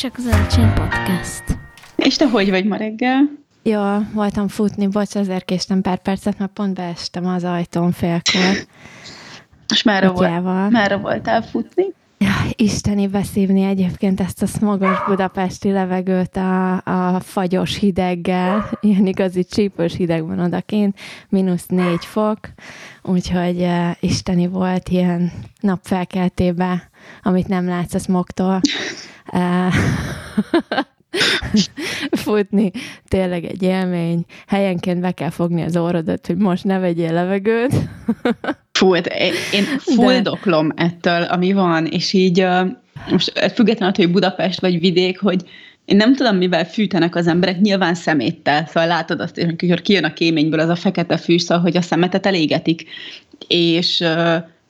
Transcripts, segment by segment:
csak az Elcsén Podcast. És te hogy vagy ma reggel? Jó, voltam futni, bocs, ezért késtem pár percet, mert pont beestem az ajtón félkor. És merre, volt, merre voltál futni? Ja, isteni beszívni egyébként ezt a smogos budapesti levegőt a, a fagyos hideggel, ilyen igazi csípős hideg van odakint, mínusz négy fok, úgyhogy uh, isteni volt ilyen napfelkeltébe, amit nem látsz a smogtól. Futni tényleg egy élmény. Helyenként be kell fogni az orrodat, hogy most ne vegyél levegőt. Fú, hát én fuldoklom De... ettől, ami van, és így most függetlenül, hogy Budapest vagy vidék, hogy én nem tudom, mivel fűtenek az emberek, nyilván szeméttel. Szóval látod azt, hogy kijön a kéményből az a fekete fűs, szóval, hogy a szemetet elégetik. És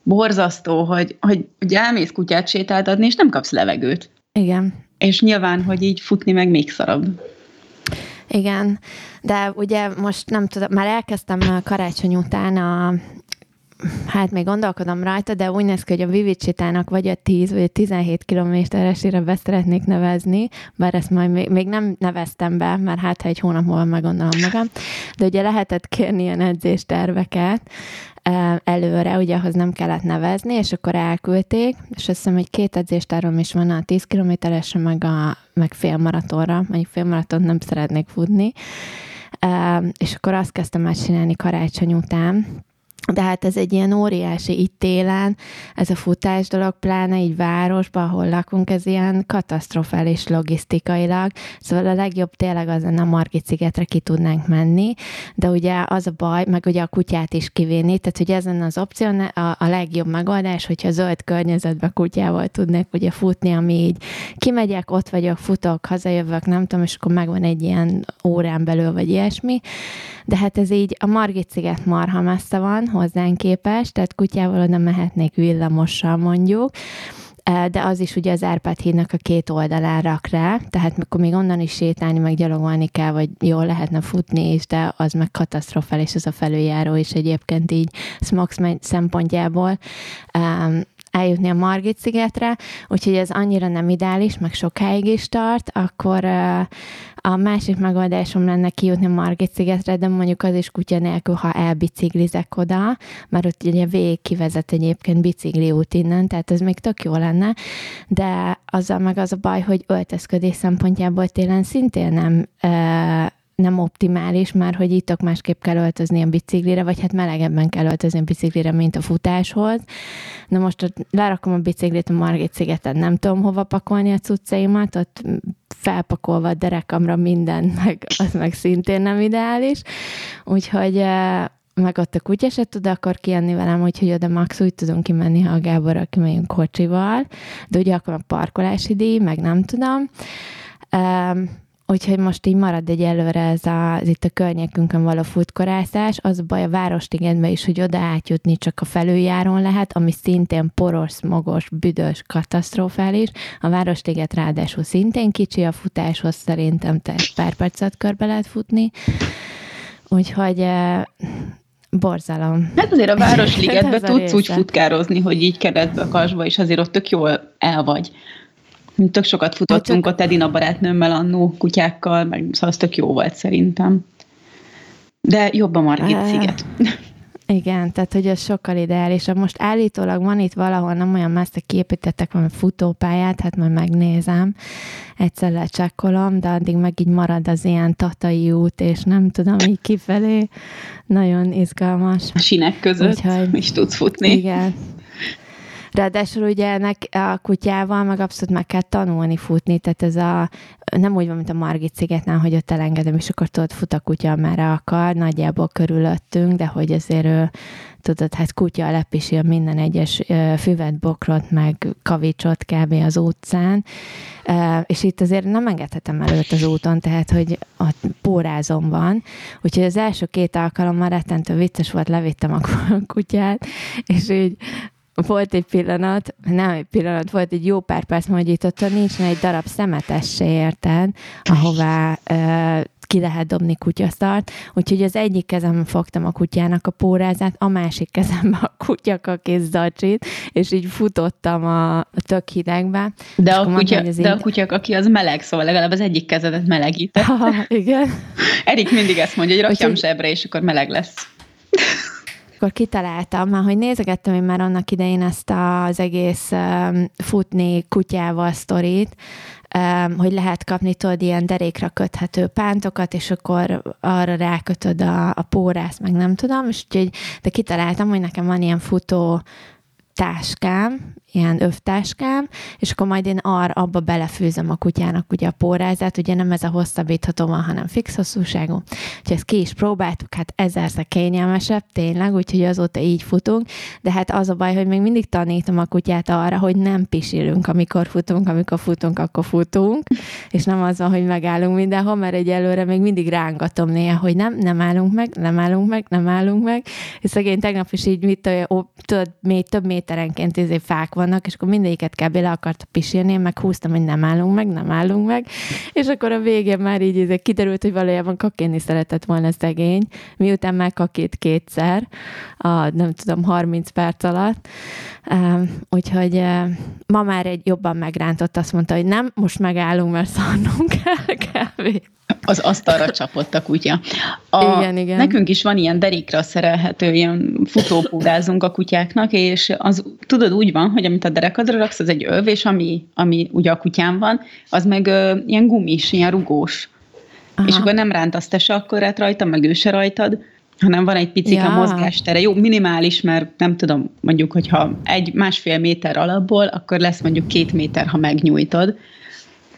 borzasztó, hogy, hogy, hogy elmész kutyát sétáltatni, és nem kapsz levegőt. Igen. És nyilván, hogy így futni meg még szarabb. Igen, de ugye most nem tudom, már elkezdtem karácsony után a, hát még gondolkodom rajta, de úgy néz ki, hogy a Vivicsitának vagy a 10 vagy a 17 kilométeresére be szeretnék nevezni, bár ezt majd még, még nem neveztem be, mert hát ha egy hónap múlva meggondolom magam, de ugye lehetett kérni ilyen edzésterveket, előre, ugye ahhoz nem kellett nevezni, és akkor elküldték, és azt hiszem, hogy két edzéstárom is van a 10 kilométeresre, meg a meg félmaratonra, mondjuk félmaratont nem szeretnék futni, és akkor azt kezdtem el csinálni karácsony után, de hát ez egy ilyen óriási itt télen, ez a futás dolog, pláne így városban, ahol lakunk, ez ilyen katasztrofális logisztikailag. Szóval a legjobb tényleg az a Margit szigetre ki tudnánk menni, de ugye az a baj, meg ugye a kutyát is kivinni, tehát hogy ezen az opció a, a legjobb megoldás, hogyha zöld környezetbe kutyával tudnék ugye futni, ami így kimegyek, ott vagyok, futok, hazajövök, nem tudom, és akkor megvan egy ilyen órán belül, vagy ilyesmi. De hát ez így, a Margit sziget marha messze van, hozzánk képest, tehát kutyával oda mehetnék villamossal mondjuk, de az is ugye az Árpád hídnak a két oldalán rak rá, tehát akkor még onnan is sétálni, meg gyalogolni kell, vagy jól lehetne futni is, de az meg katasztrofális az a felüljáró is egyébként így Smox szempontjából eljutni a Margit szigetre, úgyhogy ez annyira nem ideális, meg sokáig is tart, akkor a másik megoldásom lenne kijutni a Margit szigetre, de mondjuk az is kutya nélkül, ha elbiciklizek oda, mert ott ugye végig kivezet egyébként bicikli út innen, tehát ez még tök jó lenne, de azzal meg az a baj, hogy öltözködés szempontjából télen szintén nem nem optimális, már hogy itt másképp kell öltözni a biciklire, vagy hát melegebben kell öltözni a biciklire, mint a futáshoz. Na most ott lerakom a biciklit a Margit szigeten, nem tudom hova pakolni a cuccaimat, ott felpakolva a derekamra minden, meg az meg szintén nem ideális. Úgyhogy meg ott a kutya se tud akkor kijönni velem, úgyhogy oda max úgy tudunk kimenni, ha a Gáborral kimegyünk kocsival, de ugye akkor a parkolási díj, meg nem tudom. Úgyhogy most így marad egy előre ez a, ez itt a környékünkön való futkorászás. Az a baj a Városligetben is, hogy oda átjutni csak a felüljáron lehet, ami szintén poros, mogos, büdös, katasztrofális. A Városliget ráadásul szintén kicsi a futáshoz, szerintem te pár percet körbe lehet futni. Úgyhogy eh, borzalom. Hát azért a Városligetbe tudsz úgy futkározni, hogy így keretbe a kasba, és azért ott tök jól el vagy. Tök sokat futottunk hát, ott Edina barátnőmmel annó kutyákkal, meg szóval az tök jó volt szerintem. De jobb a Margit sziget. Igen, tehát hogy ez sokkal ideálisabb. Most állítólag van itt valahol, nem olyan messze kiépítettek valami futópályát, hát majd megnézem, egyszer lecsekkolom, de addig meg így marad az ilyen tatai út, és nem tudom, így kifelé. Nagyon izgalmas. A sinek között Úgyhogy, is tudsz futni. Igen, Ráadásul ugye ennek a kutyával meg abszolút meg kell tanulni futni, tehát ez a, nem úgy van, mint a Margit szigetnál, hogy ott elengedem, és akkor tudod, fut a kutya, amerre akar, nagyjából körülöttünk, de hogy azért ő, tudod, hát kutya lepisi a minden egyes füvet, bokrot, meg kavicsot kb. az utcán, és itt azért nem engedhetem előtt az úton, tehát, hogy ott pórázom van, úgyhogy az első két alkalommal rettentő vicces volt, levittem a kutyát, és így volt egy pillanat, nem egy pillanat, volt egy jó pár perc, hogy itt ott nincs egy darab szemetes se érted, ahová uh, ki lehet dobni kutyaszart, úgyhogy az egyik kezemben fogtam a kutyának a pórázát, a másik kezemben a kutyakakés zacsit, és így futottam a, a tök hidegbe. De, a, kutya, mondta, de a kutyak, aki az meleg, szóval legalább az egyik kezedet melegített. igen. Erik mindig ezt mondja, hogy rakjam Úgyhogy... zsebre, és akkor meleg lesz akkor kitaláltam, már hogy nézegettem én már annak idején ezt az egész um, futni kutyával sztorit, um, hogy lehet kapni tudod ilyen derékra köthető pántokat, és akkor arra rákötöd a, a pórász, meg nem tudom, és úgyhogy, de kitaláltam, hogy nekem van ilyen futó táskám, ilyen övtáskám, és akkor majd én arra abba belefőzöm a kutyának ugye a pórázát, ugye nem ez a hosszabbítható van, hanem fix hosszúságú. Úgyhogy ezt ki is próbáltuk, hát ezerszer kényelmesebb, tényleg, úgyhogy azóta így futunk, de hát az a baj, hogy még mindig tanítom a kutyát arra, hogy nem pisilünk, amikor futunk, amikor futunk, akkor futunk, és nem az van, hogy megállunk mindenhol, mert egyelőre még mindig rángatom néha, hogy nem, nem állunk meg, nem állunk meg, nem állunk meg, és szegény tegnap is így mit, tudod, még több méterenként izé fák vannak, és akkor mindegyiket kb. le akarta pisilni, én meg húztam, hogy nem állunk meg, nem állunk meg, és akkor a végén már így így kiderült, hogy valójában kakéni szeretett volna szegény, miután már kakét kétszer, a nem tudom, 30 perc alatt. Úgyhogy uh, ma már egy jobban megrántott, azt mondta, hogy nem, most megállunk, mert szarnunk kell kb az asztalra csapott a kutya. A, igen, igen. Nekünk is van ilyen derékra szerelhető, ilyen futópúrázunk a kutyáknak, és az tudod úgy van, hogy amit a derekadra raksz, az egy öv, és ami, ami ugye a kutyán van, az meg ö, ilyen gumis, ilyen rugós. Aha. És akkor nem rántasz te se akkor át rajta, meg ő se rajtad, hanem van egy picik ja. mozgástere. Jó, minimális, mert nem tudom, mondjuk, hogyha egy másfél méter alapból, akkor lesz mondjuk két méter, ha megnyújtod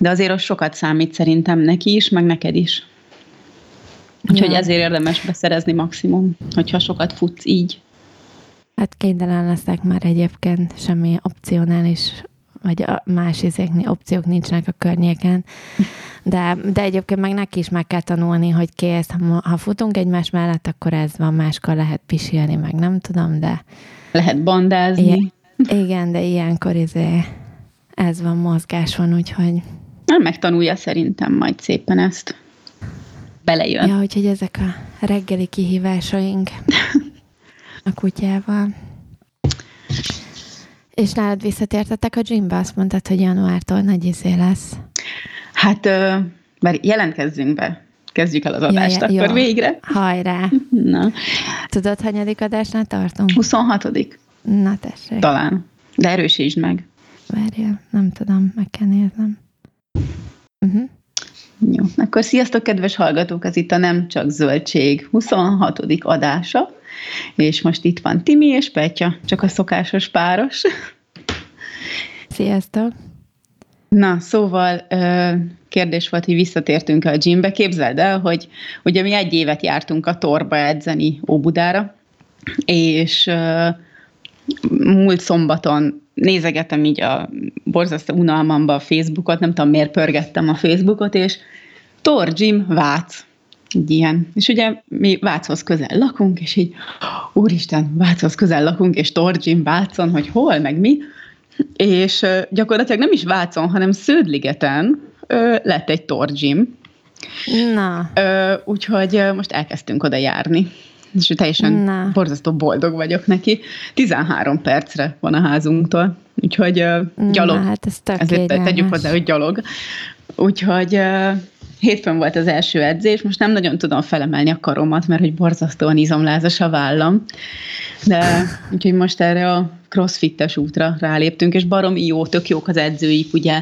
de azért az sokat számít szerintem neki is, meg neked is. Úgyhogy ja. ezért érdemes beszerezni maximum, hogyha sokat futsz így. Hát kénytelen leszek már egyébként semmi opcionális vagy más izéknél opciók nincsenek a környéken. De, de egyébként meg neki is meg kell tanulni, hogy kész, ha, ha futunk egymás mellett, akkor ez van, máskor lehet pisilni, meg nem tudom, de... Lehet bandázni. Igen, igen de ilyenkor izé, ez van, mozgás van, úgyhogy nem megtanulja szerintem majd szépen ezt. Belejön. Ja, úgyhogy ezek a reggeli kihívásaink a kutyával. És nálad visszatértetek a gymbe? Azt mondtad, hogy januártól nagy izé lesz. Hát, mert jelentkezzünk be. Kezdjük el az adást ja, ja, akkor jó. végre. Hajrá! Na. Tudod, hanyadik adásnál tartunk? 26. Na tessék. Talán. De erősítsd meg. Várjál, nem tudom, meg kell néznem. Uh-huh. Jó, akkor sziasztok, kedves hallgatók, ez itt a Nem Csak Zöldség 26. adása, és most itt van Timi és Petya, csak a szokásos páros. Sziasztok! Na, szóval kérdés volt, hogy visszatértünk a gymbe. Képzeld el, hogy ugye mi egy évet jártunk a torba edzeni Óbudára, és múlt szombaton nézegetem így a borzasztó unalmamba a Facebookot, nem tudom miért pörgettem a Facebookot, és Tor Jim Vác, így ilyen. És ugye mi Váchoz közel lakunk, és így, úristen, Váchoz közel lakunk, és Tor Jim Vácon, hogy hol, meg mi. És gyakorlatilag nem is Vácon, hanem Sződligeten lett egy Tor Jim. Na. Úgyhogy most elkezdtünk oda járni és teljesen Na. borzasztó boldog vagyok neki. 13 percre van a házunktól, úgyhogy uh, gyalog. Na, hát ez tök Ezért tegyük hozzá, hogy gyalog. Úgyhogy uh, hétfőn volt az első edzés, most nem nagyon tudom felemelni a karomat, mert hogy borzasztóan izomlázas a vállam, de úgyhogy most erre a crossfittes útra ráléptünk, és baromi jó, tök jók az edzőik, ugye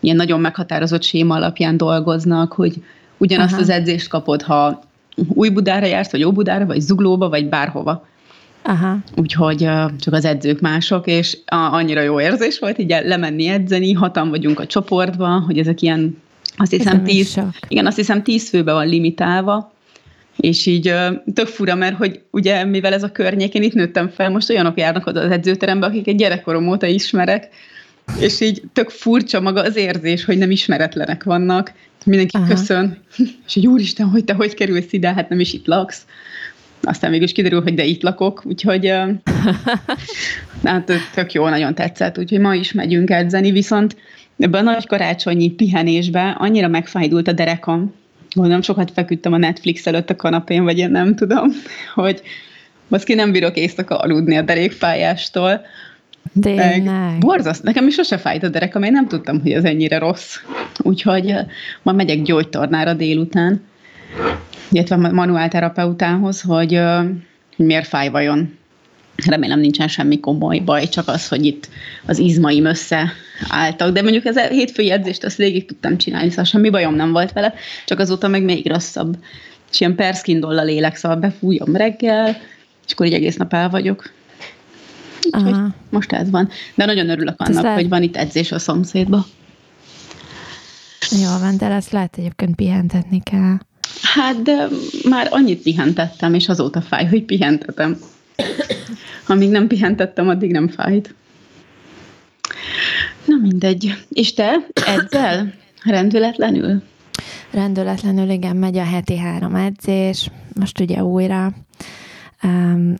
ilyen nagyon meghatározott séma alapján dolgoznak, hogy ugyanazt Aha. az edzést kapod, ha új Budára jársz, vagy Óbudára, vagy Zuglóba, vagy bárhova. Aha. Úgyhogy csak az edzők mások, és annyira jó érzés volt így lemenni edzeni, hatan vagyunk a csoportban, hogy ezek ilyen, azt hiszem, tíz, igen, azt hiszem tíz főbe van limitálva, és így tök fura, mert hogy ugye mivel ez a környék, én itt nőttem fel, most olyanok járnak az edzőterembe, akik egy gyerekkorom óta ismerek, és így tök furcsa maga az érzés, hogy nem ismeretlenek vannak, mindenki Aha. köszön, és hogy úristen, hogy te hogy kerülsz ide, hát nem is itt laksz. Aztán mégis kiderül, hogy de itt lakok, úgyhogy hát tök jó, nagyon tetszett, úgyhogy ma is megyünk edzeni, viszont ebben a nagy karácsonyi pihenésben annyira megfájdult a derekam, gondolom sokat feküdtem a Netflix előtt a kanapén, vagy én nem tudom, hogy ki nem bírok éjszaka aludni a derékfájástól. Tényleg. Borzaszt. Nekem is sose fájt a derekam, én nem tudtam, hogy ez ennyire rossz. Úgyhogy ma megyek gyógytornára délután, illetve manuálterapeutához, hogy, hogy miért fáj vajon. Remélem nincsen semmi komoly baj, csak az, hogy itt az izmaim összeálltak. De mondjuk ez a hétfői edzést azt végig tudtam csinálni, szóval semmi bajom nem volt vele, csak azóta meg még rosszabb. És ilyen perszkindollal lélek, szóval befújom reggel, és akkor így egész nap el vagyok. Úgyhogy most ez van. De nagyon örülök annak, lehet... hogy van itt edzés a szomszédba. Jó van, de ezt lehet egyébként pihentetni kell. Hát, de már annyit pihentettem, és azóta fáj, hogy pihentetem. Amíg nem pihentettem, addig nem fájt. Na mindegy. És te edzel rendületlenül? Rendületlenül, igen, megy a heti három edzés, most ugye újra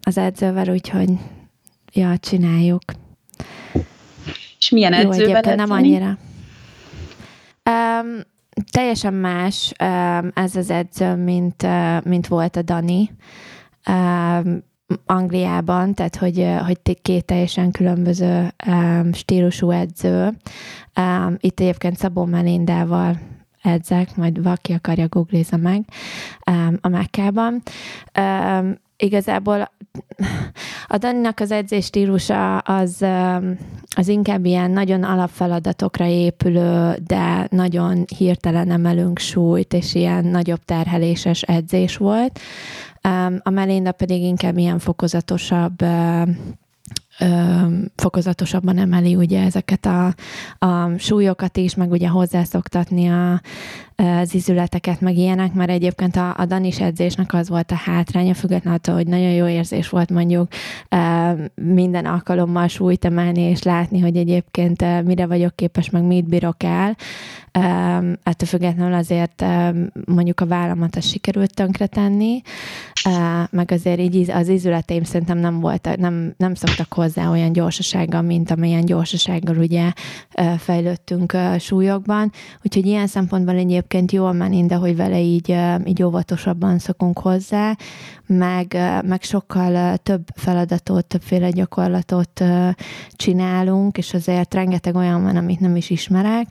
az edzővel, úgyhogy ja, csináljuk. És milyen Jó, edzővel nem annyira. Um, teljesen más um, ez az edző, mint, uh, mint volt a Dani. Um, Angliában, tehát hogy, hogy két teljesen különböző um, stílusú edző. Um, itt egyébként Szabó Melindával edzek, majd valaki akarja googlizza meg um, a Mekkában. Um, igazából a Daninak az edzés stílusa az, az inkább ilyen nagyon alapfeladatokra épülő, de nagyon hirtelen emelünk súlyt, és ilyen nagyobb terheléses edzés volt. A Melinda pedig inkább ilyen fokozatosabb fokozatosabban emeli ugye ezeket a, a súlyokat is, meg ugye hozzászoktatni a, az izületeket, meg ilyenek, mert egyébként a, a Danis edzésnek az volt a hátránya, függetlenül attól, hogy nagyon jó érzés volt mondjuk minden alkalommal súlyt emelni, és látni, hogy egyébként mire vagyok képes, meg mit bírok el. Ettől függetlenül azért mondjuk a vállamat az sikerült tönkretenni, meg azért így az izületeim szerintem nem volt, nem, nem szoktak hozzá olyan gyorsasággal, mint amilyen gyorsasággal ugye fejlődtünk súlyokban. Úgyhogy ilyen szempontból egyébként egyébként jól menni, de hogy vele így, így óvatosabban szokunk hozzá, meg, meg sokkal több feladatot, többféle gyakorlatot csinálunk, és azért rengeteg olyan van, amit nem is ismerek,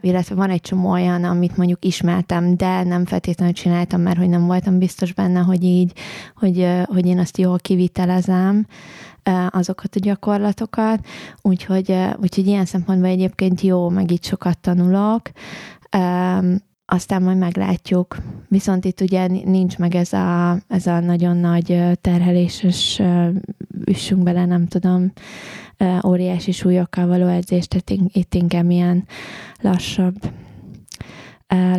illetve van egy csomó olyan, amit mondjuk ismertem, de nem feltétlenül csináltam, mert hogy nem voltam biztos benne, hogy így, hogy, hogy én azt jól kivitelezem azokat a gyakorlatokat, úgyhogy, úgyhogy ilyen szempontból egyébként jó, meg itt sokat tanulok, aztán majd meglátjuk. Viszont itt ugye nincs meg ez a, ez a nagyon nagy terheléses üssünk bele, nem tudom, óriási súlyokkal való edzést, tehát itt inkább ilyen lassabb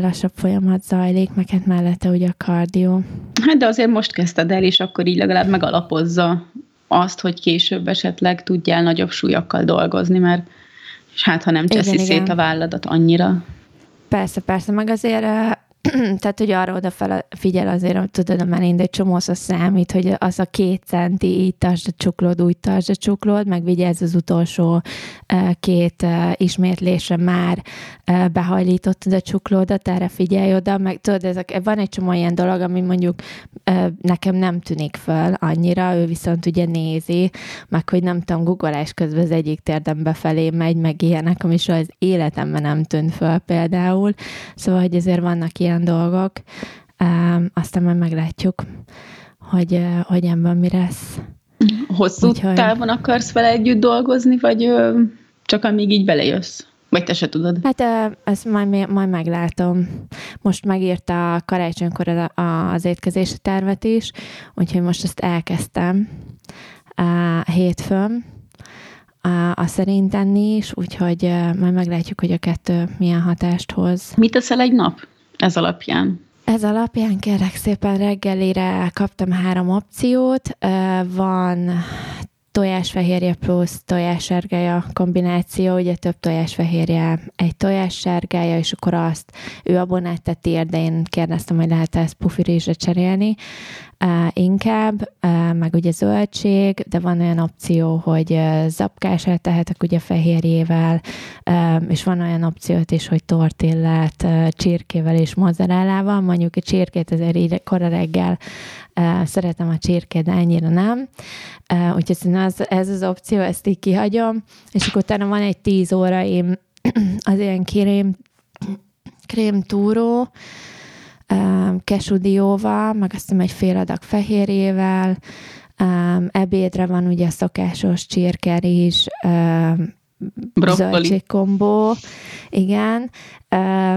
lassabb folyamat zajlik, meg hát mellette ugye a kardió. Hát de azért most kezdted el, és akkor így legalább megalapozza azt, hogy később esetleg tudjál nagyobb súlyokkal dolgozni, mert és hát ha nem cseszi igen, szét igen. a válladat annyira. Persze, persze, meg azért tehát, hogy arra oda figyel azért, hogy tudod, a Melinda egy csomószor számít, hogy az a két centi így tartsd a csuklód, úgy tartsd a csuklód, meg vigyázz az utolsó két ismétlésre már behajlítottad a csuklódat, erre figyelj oda, meg tudod, ezek, van egy csomó ilyen dolog, ami mondjuk nekem nem tűnik föl annyira, ő viszont ugye nézi, meg hogy nem tudom, googolás közben az egyik térdem befelé megy, meg ilyenek, ami soha az életemben nem tűnt föl például. Szóval, hogy ezért vannak ilyen dolgok, aztán majd meglátjuk, hogy, hogy ebben mi lesz. Hosszú Úgyhogy... távon akarsz vele együtt dolgozni, vagy csak amíg így belejössz? Vagy te se tudod? Hát ezt majd, majd meglátom. Most megírta karácsonykor az étkezési tervet is, úgyhogy most ezt elkezdtem hétfőn, a szerint enni is, úgyhogy majd meglátjuk, hogy a kettő milyen hatást hoz. Mit teszel egy nap ez alapján? Ez alapján kérek szépen reggelire kaptam három opciót. Van tojásfehérje plusz tojássárgája kombináció, ugye több tojásfehérje, egy tojássárgája, és akkor azt ő abban áttettél, de én kérdeztem, hogy lehet ezt pufirizsre cserélni, uh, inkább, uh, meg ugye zöldség, de van olyan opció, hogy uh, zapkás eltehetek ugye fehérjével, uh, és van olyan opciót is, hogy tortillát uh, csirkével és mozzarellával, mondjuk a csirkét azért így kora reggel szeretem a csirkét, de ennyire nem. Úgyhogy ez, ez az opció, ezt így kihagyom, és akkor utána van egy tíz óraim az ilyen krém, krém túró, kesudióval, meg azt hiszem egy fél adag fehérjével, ebédre van ugye szokásos csirkerizs, um, zöldségkombó, igen,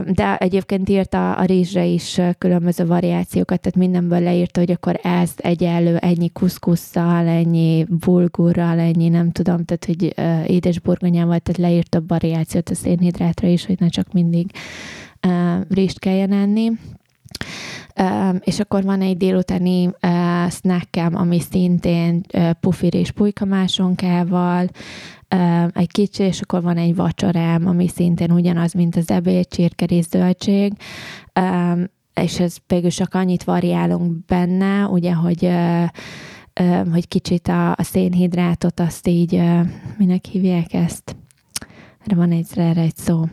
de egyébként írta a rizsre is különböző variációkat, tehát mindenből leírta, hogy akkor ez egyenlő ennyi kuszkusszal, ennyi bulgurral, ennyi nem tudom, tehát hogy édesburgonyával, tehát leírta a variációt a szénhidrátra is, hogy ne csak mindig rizst kelljen enni. Uh, és akkor van egy délutáni uh, snackem, ami szintén uh, pufir és pulykamásonkával, egy kicsi, és akkor van egy vacsorám, ami szintén ugyanaz, mint az ebéd, csirkerész zöldség, és ez végül csak annyit variálunk benne, ugye, hogy hogy kicsit a, a szénhidrátot azt így, minek hívják ezt? Erre van egy, erre egy szó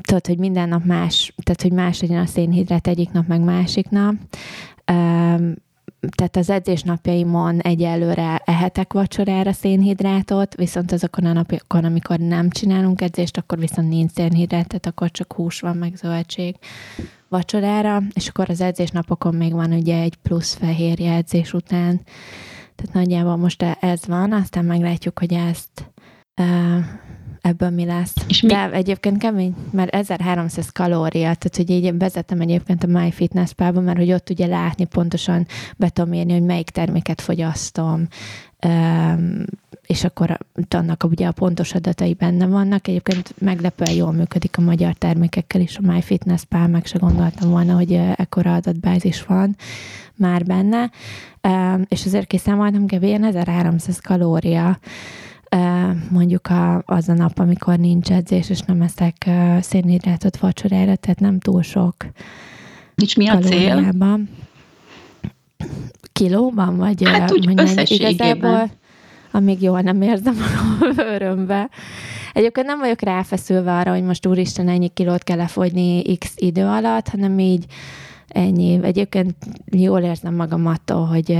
tudod, hogy minden nap más, tehát hogy más legyen a szénhidrát egyik nap, meg másik nap. Tehát az edzés napjaimon egyelőre ehetek vacsorára szénhidrátot, viszont azokon a napokon, amikor nem csinálunk edzést, akkor viszont nincs szénhidrát, tehát akkor csak hús van, meg zöldség vacsorára, és akkor az edzés napokon még van ugye egy plusz fehérje edzés után. Tehát nagyjából most ez van, aztán meglátjuk, hogy ezt ebből mi lesz. És De mi? egyébként kemény, mert 1300 kalória, tehát hogy így vezetem egyébként a MyFitnessPal-ba, mert hogy ott ugye látni pontosan, be tudom érni, hogy melyik terméket fogyasztom, és akkor annak ugye a pontos adatai benne vannak. Egyébként meglepően jól működik a magyar termékekkel is, a MyFitnessPal, meg se gondoltam volna, hogy ekkora adatbázis van már benne, és azért kiszámoltam, kb. 1300 kalória, mondjuk a, az a nap, amikor nincs edzés, és nem eszek szénhidrátot vacsorára, tehát nem túl sok És mi a cél? Kilóban, vagy hát úgy igazából, amíg jól nem érzem a örömbe. Egyébként nem vagyok ráfeszülve arra, hogy most úristen ennyi kilót kell lefogyni x idő alatt, hanem így ennyi. Egyébként jól érzem magam attól, hogy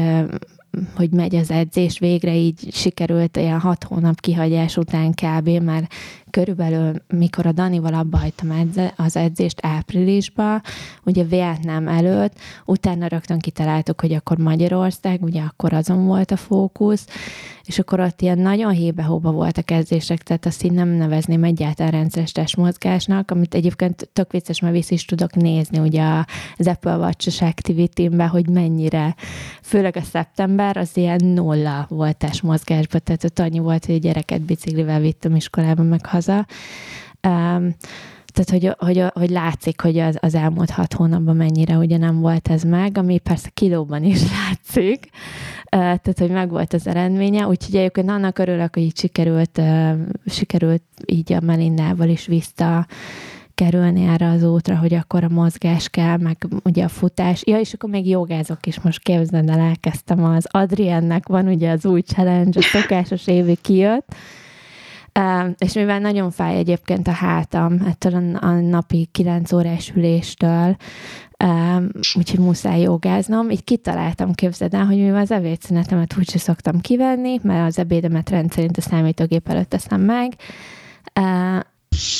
hogy megy az edzés, végre így sikerült ilyen hat hónap kihagyás után kb. mert körülbelül, mikor a Danival abba hagytam az edzést áprilisba, ugye Vietnám előtt, utána rögtön kitaláltuk, hogy akkor Magyarország, ugye akkor azon volt a fókusz, és akkor ott ilyen nagyon hébe-hóba voltak edzések, tehát azt így nem nevezném egyáltalán rendszeres testmozgásnak, amit egyébként tök vicces, mert vissza is tudok nézni ugye az Apple Watch-os activity hogy mennyire, főleg a szeptember, az ilyen nulla volt testmozgásban, tehát ott annyi volt, hogy a gyereket biciklivel vittem iskolába, meg haza. Um, tehát, hogy, hogy, hogy látszik, hogy az, az elmúlt hat hónapban mennyire ugye nem volt ez meg, ami persze kilóban is látszik, tehát, hogy meg volt az eredménye, úgyhogy egyébként annak örülök, hogy így sikerült, sikerült így a Melindával is vissza kerülni erre az útra, hogy akkor a mozgás kell, meg ugye a futás. Ja, és akkor még jogázok is, most képzeld el, elkezdtem az Adriennek van ugye az új challenge, a szokásos évi kijött, és mivel nagyon fáj egyébként a hátam ettől a napi 9 órás üléstől, úgyhogy muszáj jogáznom, így kitaláltam, képzeld el, hogy mivel az ebédszünetemet úgyse szoktam kivenni, mert az ebédemet rendszerint a számítógép előtt teszem meg,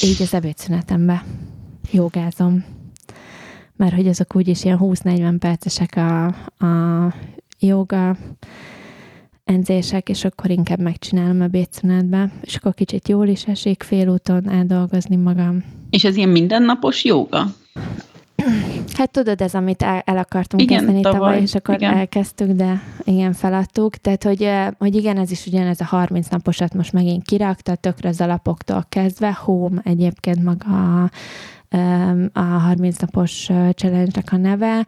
így az ebédszünetembe jogázom. Mert hogy azok úgyis ilyen 20-40 percesek a, a joga, enzések, és akkor inkább megcsinálom a bétszünetbe, és akkor kicsit jól is esik félúton eldolgozni magam. És ez ilyen mindennapos joga? Hát tudod, ez, amit el, el akartunk igen, kezdeni tavaly, tavaly, és akkor igen. elkezdtük, de igen, feladtuk. Tehát, hogy, hogy igen, ez is ugyanez a 30 naposat most megint kirakta, tökre az alapoktól kezdve. Home egyébként maga a, a 30 napos challenge a neve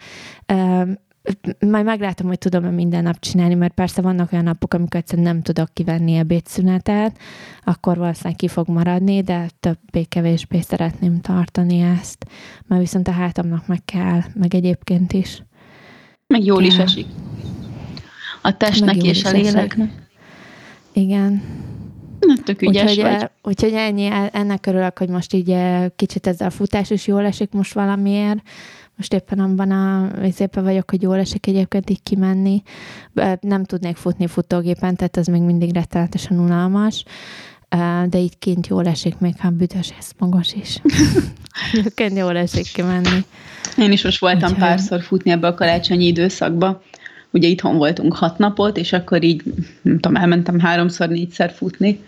majd meglátom, hogy tudom-e minden nap csinálni, mert persze vannak olyan napok, amikor egyszerűen nem tudok kivenni ebédszünetet, akkor valószínűleg ki fog maradni, de többé-kevésbé szeretném tartani ezt, mert viszont a hátamnak meg kell, meg egyébként is. Meg jól de... is esik. A testnek és a léleknek. Igen. Na, tök ügyes úgyhogy, vagy. Úgyhogy ennyi, ennek örülök, hogy most így eh, kicsit ez a futás is jól esik most valamiért. Most éppen abban a szépen vagyok, hogy jól esik egyébként így kimenni. Nem tudnék futni futógépen, tehát ez még mindig rettenetesen unalmas de így kint jól esik, még ha büdös, ez magos is. Egyébként jól esik kimenni. Én is most voltam Úgyhogy... párszor futni ebbe a karácsonyi időszakba. Ugye itthon voltunk hat napot, és akkor így, nem tudom, elmentem háromszor, négyszer futni,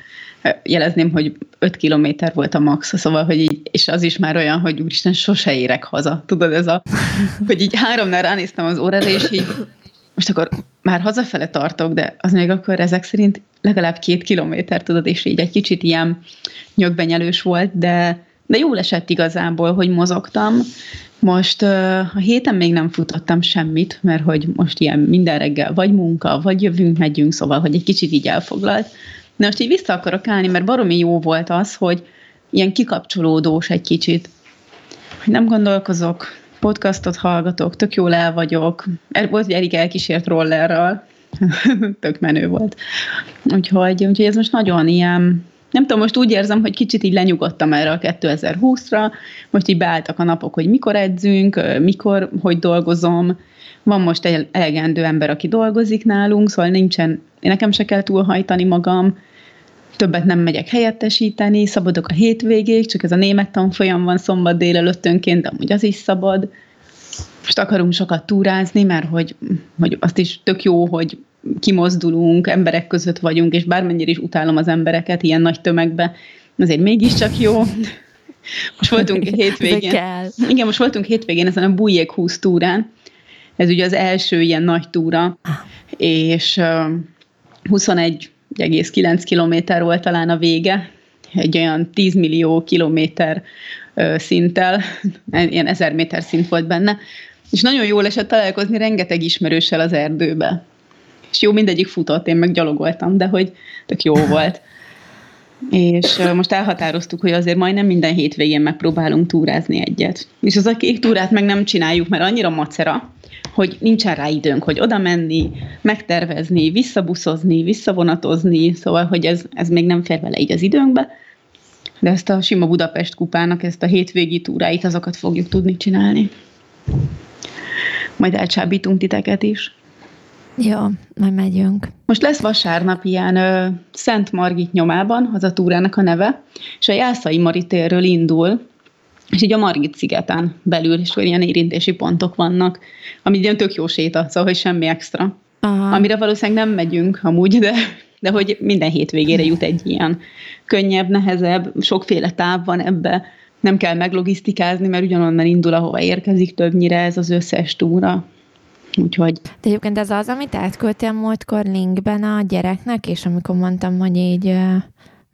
jelezném, hogy 5 kilométer volt a max, szóval, hogy így, és az is már olyan, hogy úristen, sose érek haza. Tudod, ez a, hogy így háromnál ránéztem az órára, és így most akkor már hazafele tartok, de az még akkor ezek szerint legalább két kilométer, tudod, és így egy kicsit ilyen nyögbenyelős volt, de, de jól esett igazából, hogy mozogtam. Most a héten még nem futottam semmit, mert hogy most ilyen minden reggel vagy munka, vagy jövünk, megyünk, szóval, hogy egy kicsit így elfoglalt. De most így vissza akarok állni, mert baromi jó volt az, hogy ilyen kikapcsolódós egy kicsit. Hogy nem gondolkozok, podcastot hallgatok, tök jól el vagyok. Er, volt, hogy Erik elkísért rollerral, tök menő volt. Úgyhogy, úgyhogy ez most nagyon ilyen, nem tudom, most úgy érzem, hogy kicsit így lenyugodtam erre a 2020-ra, most így beálltak a napok, hogy mikor edzünk, mikor, hogy dolgozom, van most egy elegendő ember, aki dolgozik nálunk, szóval nincsen, nekem se kell túlhajtani magam, többet nem megyek helyettesíteni, szabadok a hétvégéig, csak ez a német tanfolyam van szombat délelőttönként, de amúgy az is szabad. Most akarunk sokat túrázni, mert hogy, hogy azt is tök jó, hogy kimozdulunk, emberek között vagyunk, és bármennyire is utálom az embereket ilyen nagy tömegbe, azért mégiscsak jó. Most voltunk hétvégén. Igen, most voltunk hétvégén ezen a Bújjék 20 túrán. Ez ugye az első ilyen nagy túra, és 21 1,9 kilométer volt talán a vége, egy olyan 10 millió kilométer szinttel, ilyen 1000 méter szint volt benne, és nagyon jól esett találkozni rengeteg ismerőssel az erdőbe. És jó, mindegyik futott, én meg gyalogoltam, de hogy tök jó volt. És most elhatároztuk, hogy azért majdnem minden hétvégén megpróbálunk túrázni egyet. És az a kék túrát meg nem csináljuk, mert annyira macera, hogy nincsen rá időnk, hogy oda menni, megtervezni, visszabuszozni, visszavonatozni, szóval, hogy ez, ez még nem fér vele így az időnkbe, de ezt a sima Budapest kupának, ezt a hétvégi túráit, azokat fogjuk tudni csinálni. Majd elcsábítunk titeket is. Jó, majd megyünk. Most lesz vasárnap ilyen ö, Szent Margit nyomában, az a túrának a neve, és a Jászai Maritérről indul, és így a Margit szigeten belül is ilyen érintési pontok vannak, ami ilyen tök jó séta, szóval hogy semmi extra. Aha. Amire valószínűleg nem megyünk amúgy, de, de hogy minden hétvégére jut egy ilyen könnyebb, nehezebb, sokféle táv van ebbe, nem kell meglogisztikázni, mert ugyanonnan indul, ahova érkezik többnyire ez az összes túra. Úgyhogy... De egyébként ez az, amit átküldtél múltkor linkben a gyereknek, és amikor mondtam, hogy így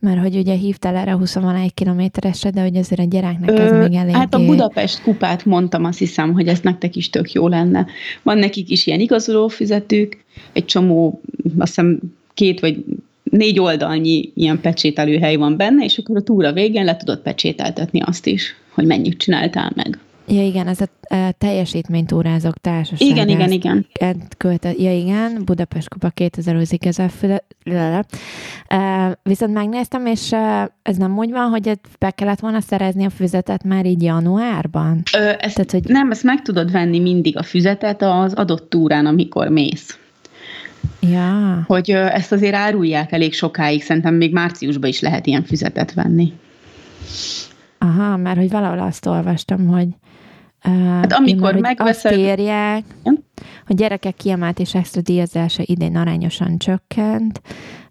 mert hogy ugye hívtál erre 21 kilométeresre, de hogy azért a gyereknek ez Ö, még elég... Hát a Budapest kupát mondtam, azt hiszem, hogy ez nektek is tök jó lenne. Van nekik is ilyen igazoló fizetők, egy csomó, azt hiszem két vagy négy oldalnyi ilyen pecsételőhely van benne, és akkor a túra végén le tudod pecsételtetni azt is, hogy mennyit csináltál meg. Ja igen, ez a, a teljesítménytúrázók társaság. Igen, igen, igen. Költe, ja igen, Budapest Kupa 2020 ez Viszont megnéztem, és ez nem úgy van, hogy be kellett volna szerezni a füzetet már így januárban? Ö, ezt, Tehát, hogy... Nem, ezt meg tudod venni mindig a füzetet az adott túrán, amikor mész. Ja. Hogy ezt azért árulják elég sokáig, szerintem még márciusban is lehet ilyen füzetet venni. Aha, mert hogy valahol azt olvastam, hogy Hát amikor megveszed... Azt írják, hogy gyerekek kiemelt és extra díjazása idén arányosan csökkent,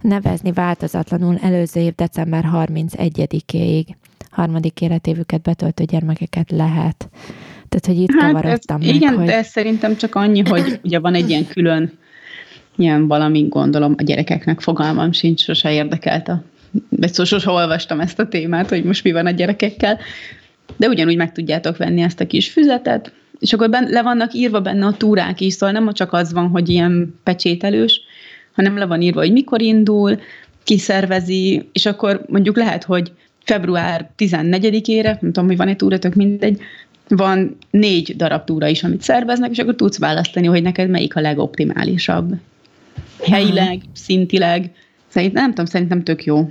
nevezni változatlanul előző év december 31-ig harmadik életévüket betöltő gyermekeket lehet. Tehát, hogy itt hát kavarodtam ez, meg, Igen, hogy... de ez szerintem csak annyi, hogy ugye van egy ilyen külön ilyen valami, gondolom, a gyerekeknek fogalmam sincs, sose érdekelt a vagy sose olvastam ezt a témát, hogy most mi van a gyerekekkel, de ugyanúgy meg tudjátok venni ezt a kis füzetet, és akkor ben, le vannak írva benne a túrák is, szóval nem csak az van, hogy ilyen pecsételős, hanem le van írva, hogy mikor indul, ki szervezi, és akkor mondjuk lehet, hogy február 14-ére, nem tudom, hogy van egy túra, tök mindegy, van négy darab túra is, amit szerveznek, és akkor tudsz választani, hogy neked melyik a legoptimálisabb. Helyileg, szintileg. Szerintem, nem tudom, szerintem tök jó.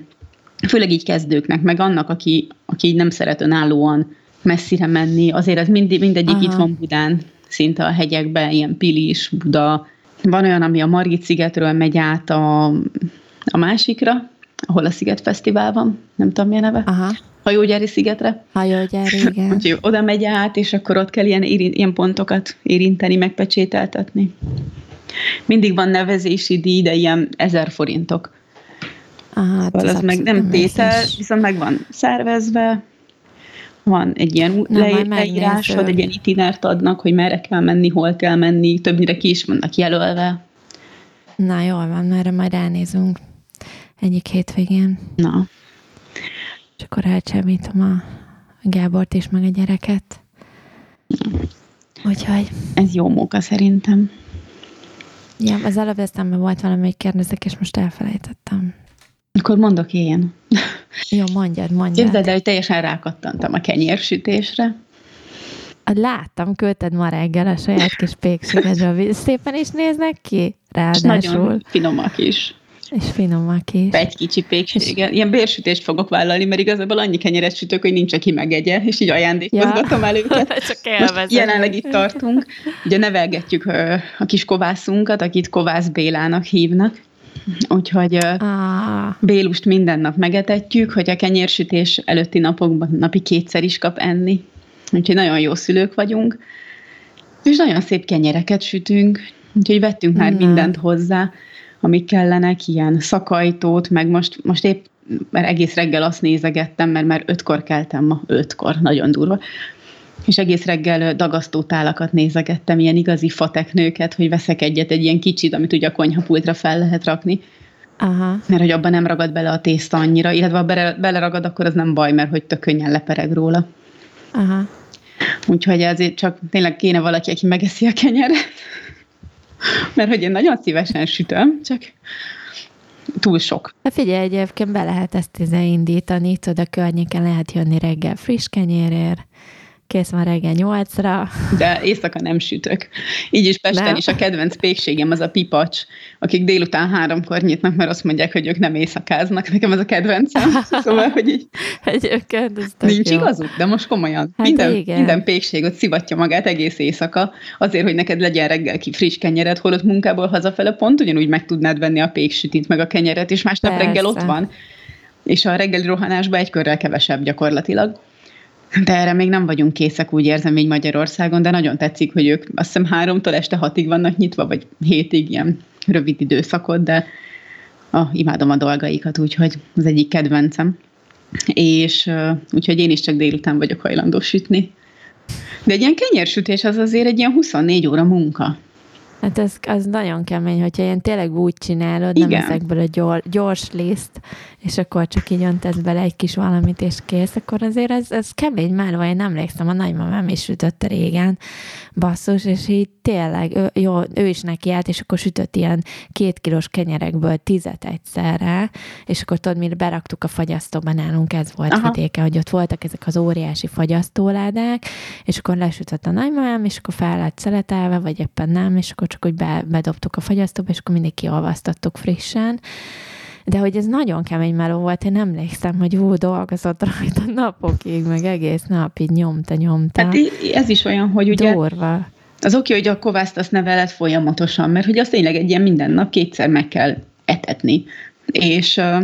Főleg így kezdőknek, meg annak, aki, aki így nem szeret önállóan messzire menni. Azért ez mind, mindegyik Aha. itt van Budán, szinte a hegyekben, ilyen Pilis, Buda. Van olyan, ami a Margit szigetről megy át a, a másikra, ahol a Sziget Fesztivál van, nem tudom mi a neve. Aha. Hajógyári szigetre. Hajógyári, igen. Úgyhogy oda megy át, és akkor ott kell ilyen, ilyen pontokat érinteni, megpecsételtetni. Mindig van nevezési díj, de ilyen ezer forintok. Hát az, az meg nem tétel, viszont meg van szervezve, van egy ilyen Na, le, leírásod, egy ilyen itinert adnak, hogy merre kell menni, hol kell menni, többnyire ki is vannak jelölve. Na, jól van, erre majd ránézünk egyik hétvégén. Na. És akkor elcsábítom a Gábort is, meg a gyereket. Úgyhogy... Ez jó móka szerintem. Ja, az előbb eszemben volt valami, hogy kérdezek, és most elfelejtettem. Akkor mondok én. Jó, mondjad, mondjad. Képzeld el, hogy teljesen rákattantam a kenyérsütésre. Láttam, küldted ma reggel a saját kis pékségedről. Szépen is néznek ki, ráadásul. És nagyon finomak is. És finomak is. Egy kicsi pékséggel. És... Ilyen bérsütést fogok vállalni, mert igazából annyi kenyeret sütök, hogy nincs, aki megegye, és így ajándékozgatom ja. el őket. Csak Most jelenleg itt tartunk. Ugye nevelgetjük a kis kovászunkat, akit Kovász Bélának hívnak. Úgyhogy ah. Bélust minden nap megetetjük, hogy a kenyérsütés előtti napokban napi kétszer is kap enni. Úgyhogy nagyon jó szülők vagyunk. És nagyon szép kenyereket sütünk, úgyhogy vettünk már Na. mindent hozzá, amik kellenek, ilyen szakajtót, meg most, most épp, mert egész reggel azt nézegettem, mert már ötkor keltem ma, ötkor, nagyon durva, és egész reggel dagasztótálakat nézegettem, ilyen igazi fateknőket, hogy veszek egyet, egy ilyen kicsit, amit ugye a konyhapultra fel lehet rakni. Aha. Mert hogy abban nem ragad bele a tészta annyira, illetve ha bele, beleragad, akkor az nem baj, mert hogy tök könnyen lepereg róla. Aha. Úgyhogy ezért csak tényleg kéne valaki, aki megeszi a kenyeret. mert hogy én nagyon szívesen sütöm, csak túl sok. Hát figyelj, egyébként be lehet ezt indítani, tudod, a környéken lehet jönni reggel friss kenyérért, kész van reggel nyolcra. De éjszaka nem sütök. Így is Pesten nem. is a kedvenc pékségem az a pipacs, akik délután háromkor nyitnak, mert azt mondják, hogy ők nem éjszakáznak. Nekem ez a kedvencem. Szóval, hogy így Egyébként ez Nincs jó. igazuk, de most komolyan. Hát minden, igen. minden pékség ott szivatja magát egész éjszaka, azért, hogy neked legyen reggel ki friss kenyered, holott munkából hazafele pont ugyanúgy meg tudnád venni a péksütit, meg a kenyeret, és másnap Persze. reggel ott van. És a reggeli rohanásban egy körrel kevesebb gyakorlatilag. De erre még nem vagyunk készek, úgy érzem így Magyarországon, de nagyon tetszik, hogy ők azt hiszem háromtól este hatig vannak nyitva, vagy hétig ilyen rövid időszakot, de ah, imádom a dolgaikat, úgyhogy az egyik kedvencem. És úgyhogy én is csak délután vagyok hajlandó sütni. De egy ilyen kenyérsütés az azért egy ilyen 24 óra munka. Hát ez, az nagyon kemény, hogyha ilyen tényleg úgy csinálod, Igen. nem ezekből a gyors, gyors liszt, és akkor csak így öntesz bele egy kis valamit, és kész, akkor azért ez, ez kemény már, én emlékszem, a nagymamám is sütötte régen, basszus, és így tényleg, ő, jó, ő is neki állt, és akkor sütött ilyen két kilós kenyerekből tizet egyszerre, és akkor tudod, mire beraktuk a fagyasztóba nálunk, ez volt Aha. vidéke, hogy ott voltak ezek az óriási fagyasztóládák, és akkor lesütött a nagymamám, és akkor fel lett szeletelve, vagy éppen nem, és akkor csak úgy be, bedobtuk a fagyasztóba, és akkor mindig kiolvasztottuk frissen, de hogy ez nagyon kemény meló volt, én emlékszem, hogy ú, dolgozott rajta napokig, meg egész nap így nyomta, nyomta. Hát ez is olyan, hogy ugye... Durva. Az oké, hogy a kovászt azt neveled folyamatosan, mert hogy azt tényleg egy ilyen minden nap kétszer meg kell etetni. És uh,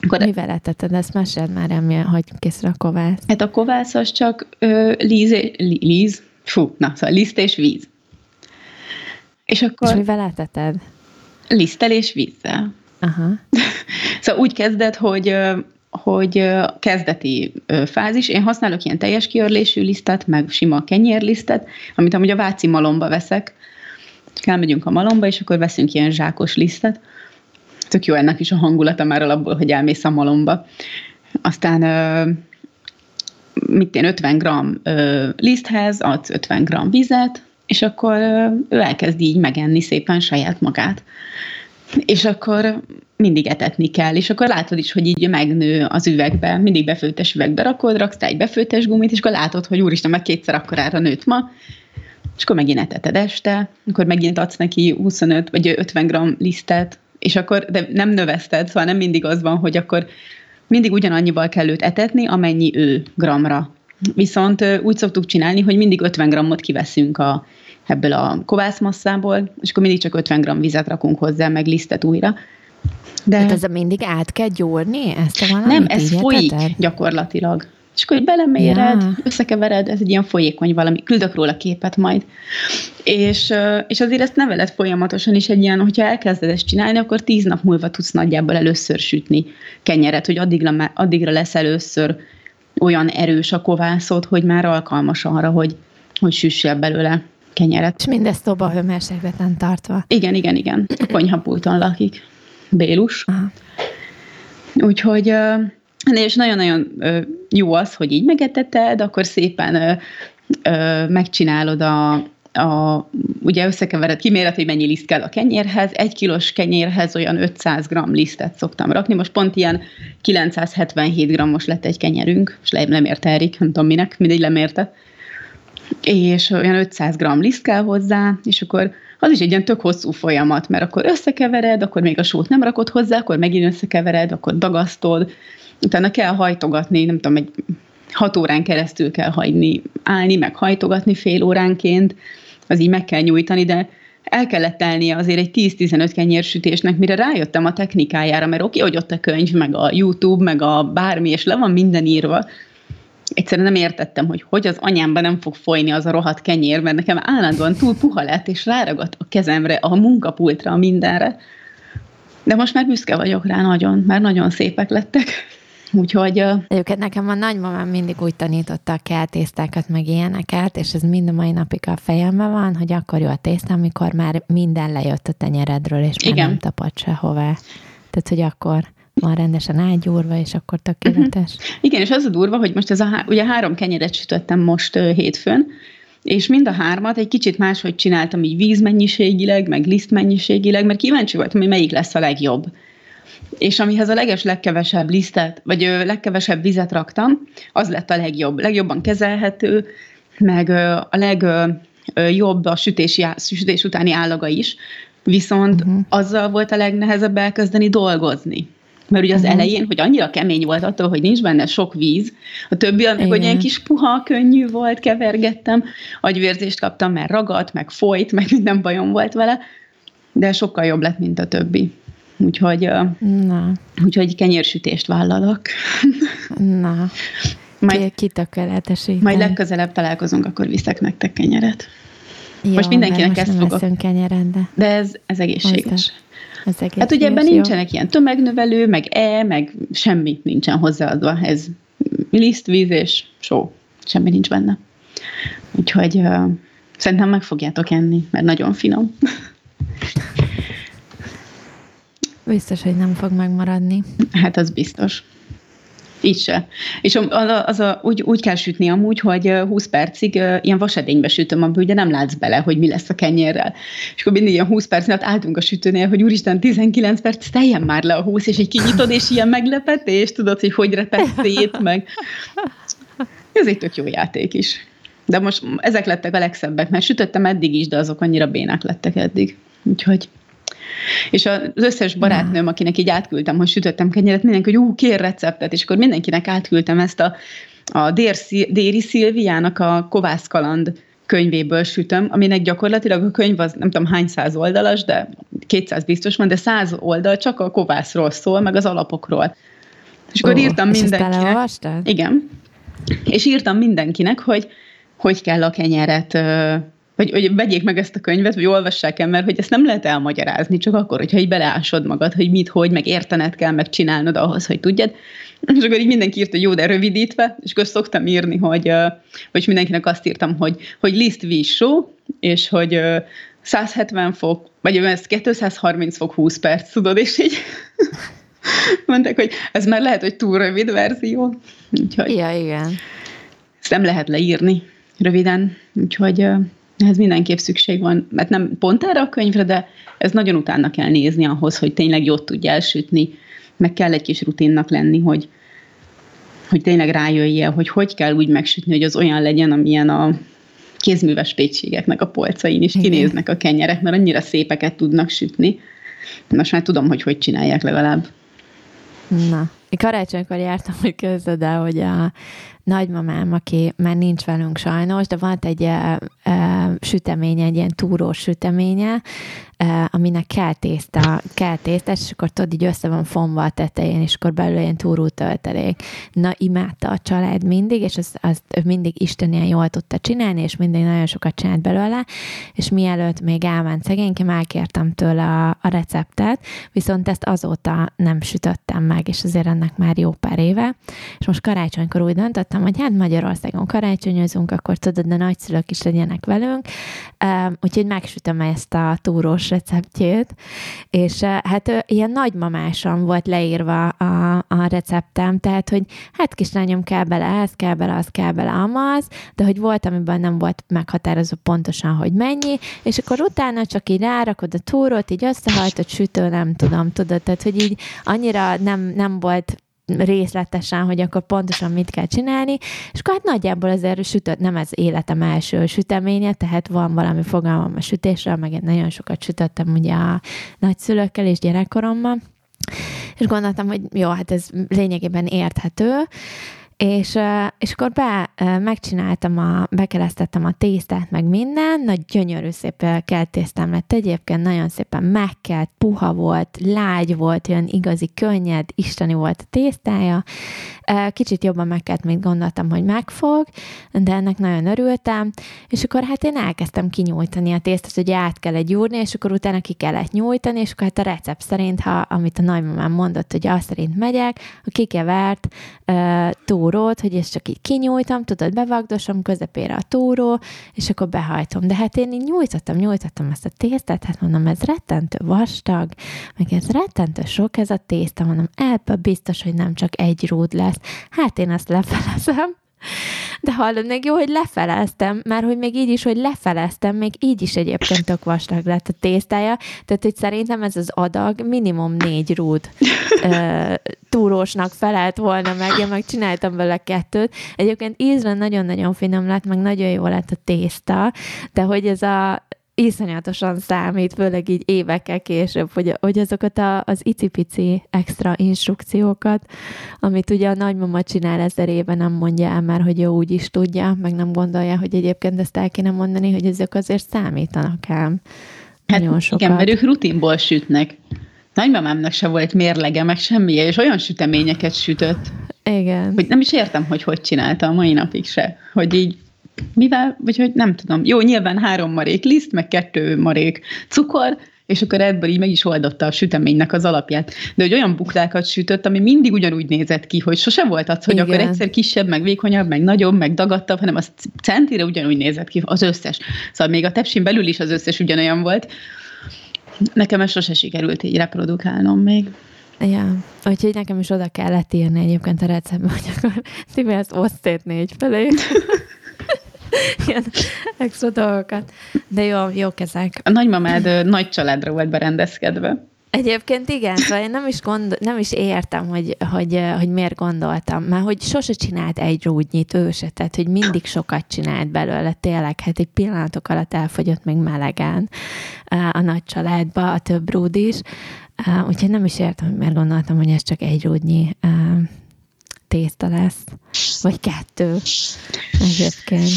akkor Mivel eteted? Ezt meséld már el, hogy készül a kovász. Hát a kovász az csak uh, líz, líz, fú, na, szóval liszt és víz. És akkor... És mivel eteted? Lisztel és vízzel. Aha. szóval úgy kezdett, hogy hogy kezdeti fázis. Én használok ilyen teljes kiörlésű lisztet, meg sima kenyérlisztet, amit amúgy a Váci malomba veszek. Elmegyünk a malomba, és akkor veszünk ilyen zsákos lisztet. Tök jó ennek is a hangulata már alapból, hogy elmész a malomba. Aztán mit én 50 g liszthez adsz 50 g vizet, és akkor ő elkezd így megenni szépen saját magát. És akkor mindig etetni kell, és akkor látod is, hogy így megnő az üvegbe, mindig befőttes üvegbe rakod, raksz egy befőttes gumit, és akkor látod, hogy úristen, meg kétszer akkorára nőtt ma, és akkor megint eteted este, akkor megint adsz neki 25 vagy 50 g lisztet, és akkor, de nem növeszted, szóval nem mindig az van, hogy akkor mindig ugyanannyival kell őt etetni, amennyi ő gramra. Viszont úgy szoktuk csinálni, hogy mindig 50 grammot kiveszünk a, ebből a kovászmasszából, és akkor mindig csak 50 gram vizet rakunk hozzá, meg lisztet újra. De... Hát ezzel mindig át kell gyúrni ezt a? Nem, ez folyik gyakorlatilag. És akkor beleméred, ja. összekevered, ez egy ilyen folyékony valami, küldök róla képet majd. És, és azért ezt neveled folyamatosan is egy ilyen, hogyha elkezded ezt csinálni, akkor tíz nap múlva tudsz nagyjából először sütni kenyeret, hogy addigra, addigra lesz először olyan erős a kovászod, hogy már alkalmas arra, hogy, hogy süssél belőle kenyeret. És mindezt szoba hőmérsékleten tartva. Igen, igen, igen. A konyhapulton lakik. Bélus. Aha. Úgyhogy és nagyon-nagyon jó az, hogy így megeteted, akkor szépen megcsinálod a, a, ugye összekevered, kiméret, hogy mennyi liszt kell a kenyérhez, egy kilós kenyérhez olyan 500 g lisztet szoktam rakni, most pont ilyen 977 g-os lett egy kenyerünk, és le, lemérte Erik, nem tudom minek, mindegy lemérte, és olyan 500 g liszt kell hozzá, és akkor az is egy ilyen tök hosszú folyamat, mert akkor összekevered, akkor még a sót nem rakod hozzá, akkor megint összekevered, akkor dagasztod, utána kell hajtogatni, nem tudom, egy hat órán keresztül kell hagyni, állni, meg hajtogatni fél óránként, az így meg kell nyújtani, de el kellett telnie azért egy 10-15 kenyérsütésnek, mire rájöttem a technikájára, mert oké, hogy ott a könyv, meg a YouTube, meg a bármi, és le van minden írva, egyszerűen nem értettem, hogy hogy az anyámban nem fog folyni az a rohadt kenyér, mert nekem állandóan túl puha lett, és ráragadt a kezemre, a munkapultra, a mindenre. De most már büszke vagyok rá nagyon, mert nagyon szépek lettek. Úgyhogy... Egyébként nekem a nagymamám mindig úgy tanította a kell tésztákat, meg ilyeneket, és ez mind a mai napig a fejemben van, hogy akkor jó a tészta, amikor már minden lejött a tenyeredről, és már Igen. nem tapad sehová. Tehát, hogy akkor van rendesen ágyúrva, és akkor tökéletes. Uh-huh. Igen, és az a durva, hogy most ez a, ugye három kenyeret sütöttem most uh, hétfőn, és mind a hármat egy kicsit máshogy csináltam így vízmennyiségileg, meg lisztmennyiségileg, mert kíváncsi voltam, hogy melyik lesz a legjobb és amihez a leges legkevesebb lisztet, vagy legkevesebb vizet raktam, az lett a legjobb, legjobban kezelhető, meg a legjobb a sütési, sütés utáni állaga is, viszont uh-huh. azzal volt a legnehezebb elkezdeni dolgozni. Mert ugye az uh-huh. elején, hogy annyira kemény volt attól, hogy nincs benne sok víz, a többi, meg hogy ilyen kis puha, könnyű volt, kevergettem, agyvérzést kaptam, mert ragadt, meg folyt, meg minden bajom volt vele, de sokkal jobb lett, mint a többi. Úgyhogy, Na. úgyhogy kenyérsütést vállalok. Na, majd, kitökéletesítem. Majd legközelebb találkozunk, akkor viszek nektek kenyeret. Jó, most mindenkinek most ezt fogok. kenyeret, de... De ez, ez egészséges. Ez egészséges. Hát ugye ebben jó. nincsenek ilyen tömegnövelő, meg E, meg semmi nincsen hozzáadva. Ez liszt, víz és só. Semmi nincs benne. Úgyhogy uh, szerintem meg fogjátok enni, mert nagyon finom. Biztos, hogy nem fog megmaradni. Hát az biztos. Így se. És az a, az a, úgy, úgy kell sütni amúgy, hogy 20 percig ilyen vasedénybe sütöm, amiben ugye nem látsz bele, hogy mi lesz a kenyérrel. És akkor mindig ilyen 20 perc alatt álltunk a sütőnél, hogy úristen, 19 perc, teljen már le a 20, és egy kinyitod, és ilyen meglepetés, tudod, hogy hogy repett szét, meg... Ez egy tök jó játék is. De most ezek lettek a legszebbek, mert sütöttem eddig is, de azok annyira bénák lettek eddig. Úgyhogy és az összes barátnőm, akinek így átküldtem, hogy sütöttem kenyeret, mindenki, hogy ú, kér receptet, és akkor mindenkinek átküldtem ezt a, a Dér, Déri Szilviának a Kovász Kaland könyvéből sütöm, aminek gyakorlatilag a könyv az nem tudom hány száz oldalas, de 200 biztos van, de 100 oldal csak a kovászról szól, meg az alapokról. És akkor Ó, írtam és mindenkinek. Igen. És írtam mindenkinek, hogy hogy kell a kenyeret hogy, hogy vegyék meg ezt a könyvet, vagy olvassák el, mert hogy ezt nem lehet elmagyarázni, csak akkor, hogyha így beleásod magad, hogy mit, hogy, meg értened kell, meg csinálnod ahhoz, hogy tudjad. És akkor így mindenki írt, hogy jó, de rövidítve, és akkor szoktam írni, hogy, vagy mindenkinek azt írtam, hogy, hogy list vízsó, és hogy 170 fok, vagy ez 230 fok 20 perc, tudod, és így mondták, hogy ez már lehet, hogy túl rövid verzió. Úgyhogy... Ja, igen. ezt nem lehet leírni röviden, úgyhogy ehhez mindenképp szükség van, mert nem pont erre a könyvre, de ez nagyon utána kell nézni ahhoz, hogy tényleg jót tudja elsütni, meg kell egy kis rutinnak lenni, hogy, hogy tényleg rájöjje, hogy hogy kell úgy megsütni, hogy az olyan legyen, amilyen a kézműves pékségeknek a polcain is kinéznek a kenyerek, mert annyira szépeket tudnak sütni. Most már tudom, hogy hogy csinálják legalább. Na, én karácsonykor jártam, hogy közöd el, hogy a nagymamám, aki már nincs velünk sajnos, de volt egy e, süteménye, egy ilyen túrós süteménye, e, aminek kell tészta, kell tészta, és akkor tudod, így össze van fonva a tetején, és akkor belőle ilyen túró töltelék. Na, imádta a család mindig, és azt, azt mindig Isten ilyen jól tudta csinálni, és mindig nagyon sokat csinált belőle, és mielőtt még elment szegénykem, elkértem tőle a, a receptet, viszont ezt azóta nem sütöttem meg, és azért ennek már jó pár éve, és most karácsonykor úgy döntött, gondoltam, hogy hát Magyarországon karácsonyozunk, akkor tudod, de nagyszülők is legyenek velünk, úgyhogy megsütöm ezt a túrós receptjét, és hát ilyen nagymamásan volt leírva a, a receptem, tehát, hogy hát kislányom kell bele ez, kell bele az, kell bele amaz, de hogy volt, amiben nem volt meghatározó pontosan, hogy mennyi, és akkor utána csak így rárakod a túrót, így összehajtott sütő, nem tudom, tudod, tehát, hogy így annyira nem, nem volt részletesen, hogy akkor pontosan mit kell csinálni, és akkor hát nagyjából azért sütött, nem ez életem első süteménye, tehát van valami fogalmam a sütésről, meg én nagyon sokat sütöttem ugye a nagyszülőkkel és gyerekkoromban, és gondoltam, hogy jó, hát ez lényegében érthető, és, és akkor be, megcsináltam, a, bekeresztettem a tésztát, meg minden, nagy gyönyörű szép kelt tésztám lett egyébként, nagyon szépen megkelt, puha volt, lágy volt, olyan igazi könnyed, isteni volt a tésztája. Kicsit jobban megkelt, mint gondoltam, hogy megfog, de ennek nagyon örültem, és akkor hát én elkezdtem kinyújtani a tésztát, hogy át kellett gyúrni, és akkor utána ki kellett nyújtani, és akkor hát a recept szerint, ha, amit a nagymamám mondott, hogy azt szerint megyek, a kikevert uh, túrót, hogy ezt csak így kinyújtam, tudod, bevagdosom közepére a túró, és akkor behajtom. De hát én így nyújtottam, nyújtottam ezt a tésztát, hát mondom, ez rettentő vastag, meg ez rettentő sok ez a tészta, mondom, elbe biztos, hogy nem csak egy rúd lesz. Hát én azt lefelezem, de hallod, még jó, hogy lefeleztem, mert hogy még így is, hogy lefeleztem, még így is egyébként tök vastag lett a tésztája, tehát hogy szerintem ez az adag minimum négy rúd e, túrósnak felelt volna meg, én meg csináltam vele kettőt. Egyébként ízre nagyon-nagyon finom lett, meg nagyon jó lett a tészta, de hogy ez a iszonyatosan számít, főleg így évekkel később, hogy, hogy azokat a, az icipici extra instrukciókat, amit ugye a nagymama csinál ezer éve, nem mondja el már, hogy jó úgy is tudja, meg nem gondolja, hogy egyébként ezt el kéne mondani, hogy ezek azért számítanak ám. Hát Nagyon sokat. igen, mert ők rutinból sütnek. Nagymamámnak se volt mérlege, meg semmi, és olyan süteményeket sütött. Igen. Hogy nem is értem, hogy hogy csinálta a mai napig se. Hogy így mivel, vagy hogy nem tudom. Jó, nyilván három marék liszt, meg kettő marék cukor, és akkor ebből így meg is oldotta a süteménynek az alapját. De hogy olyan buklákat sütött, ami mindig ugyanúgy nézett ki, hogy sose volt az, hogy Igen. akkor egyszer kisebb, meg vékonyabb, meg nagyobb, meg dagadtabb, hanem az centire ugyanúgy nézett ki az összes. Szóval még a tepsin belül is az összes ugyanolyan volt. Nekem ez sose sikerült így reprodukálnom még. Ja, úgyhogy nekem is oda kellett írni egyébként a receptbe, hogy akkor Tibi ezt osztét négy felé. ilyen extra dolgokat. De jó, jó kezek. A nagymamád nagy családra volt berendezkedve. Egyébként igen, szóval én nem is, gondol, nem is értem, hogy, hogy, hogy miért gondoltam, mert hogy sose csinált egy rúdnyit ő se, tehát hogy mindig sokat csinált belőle, tényleg, hát egy pillanatok alatt elfogyott még melegen a nagy családba, a több rúd is, úgyhogy nem is értem, hogy miért gondoltam, hogy ez csak egy rúdnyi tészta lesz. Vagy kettő. Egyébként.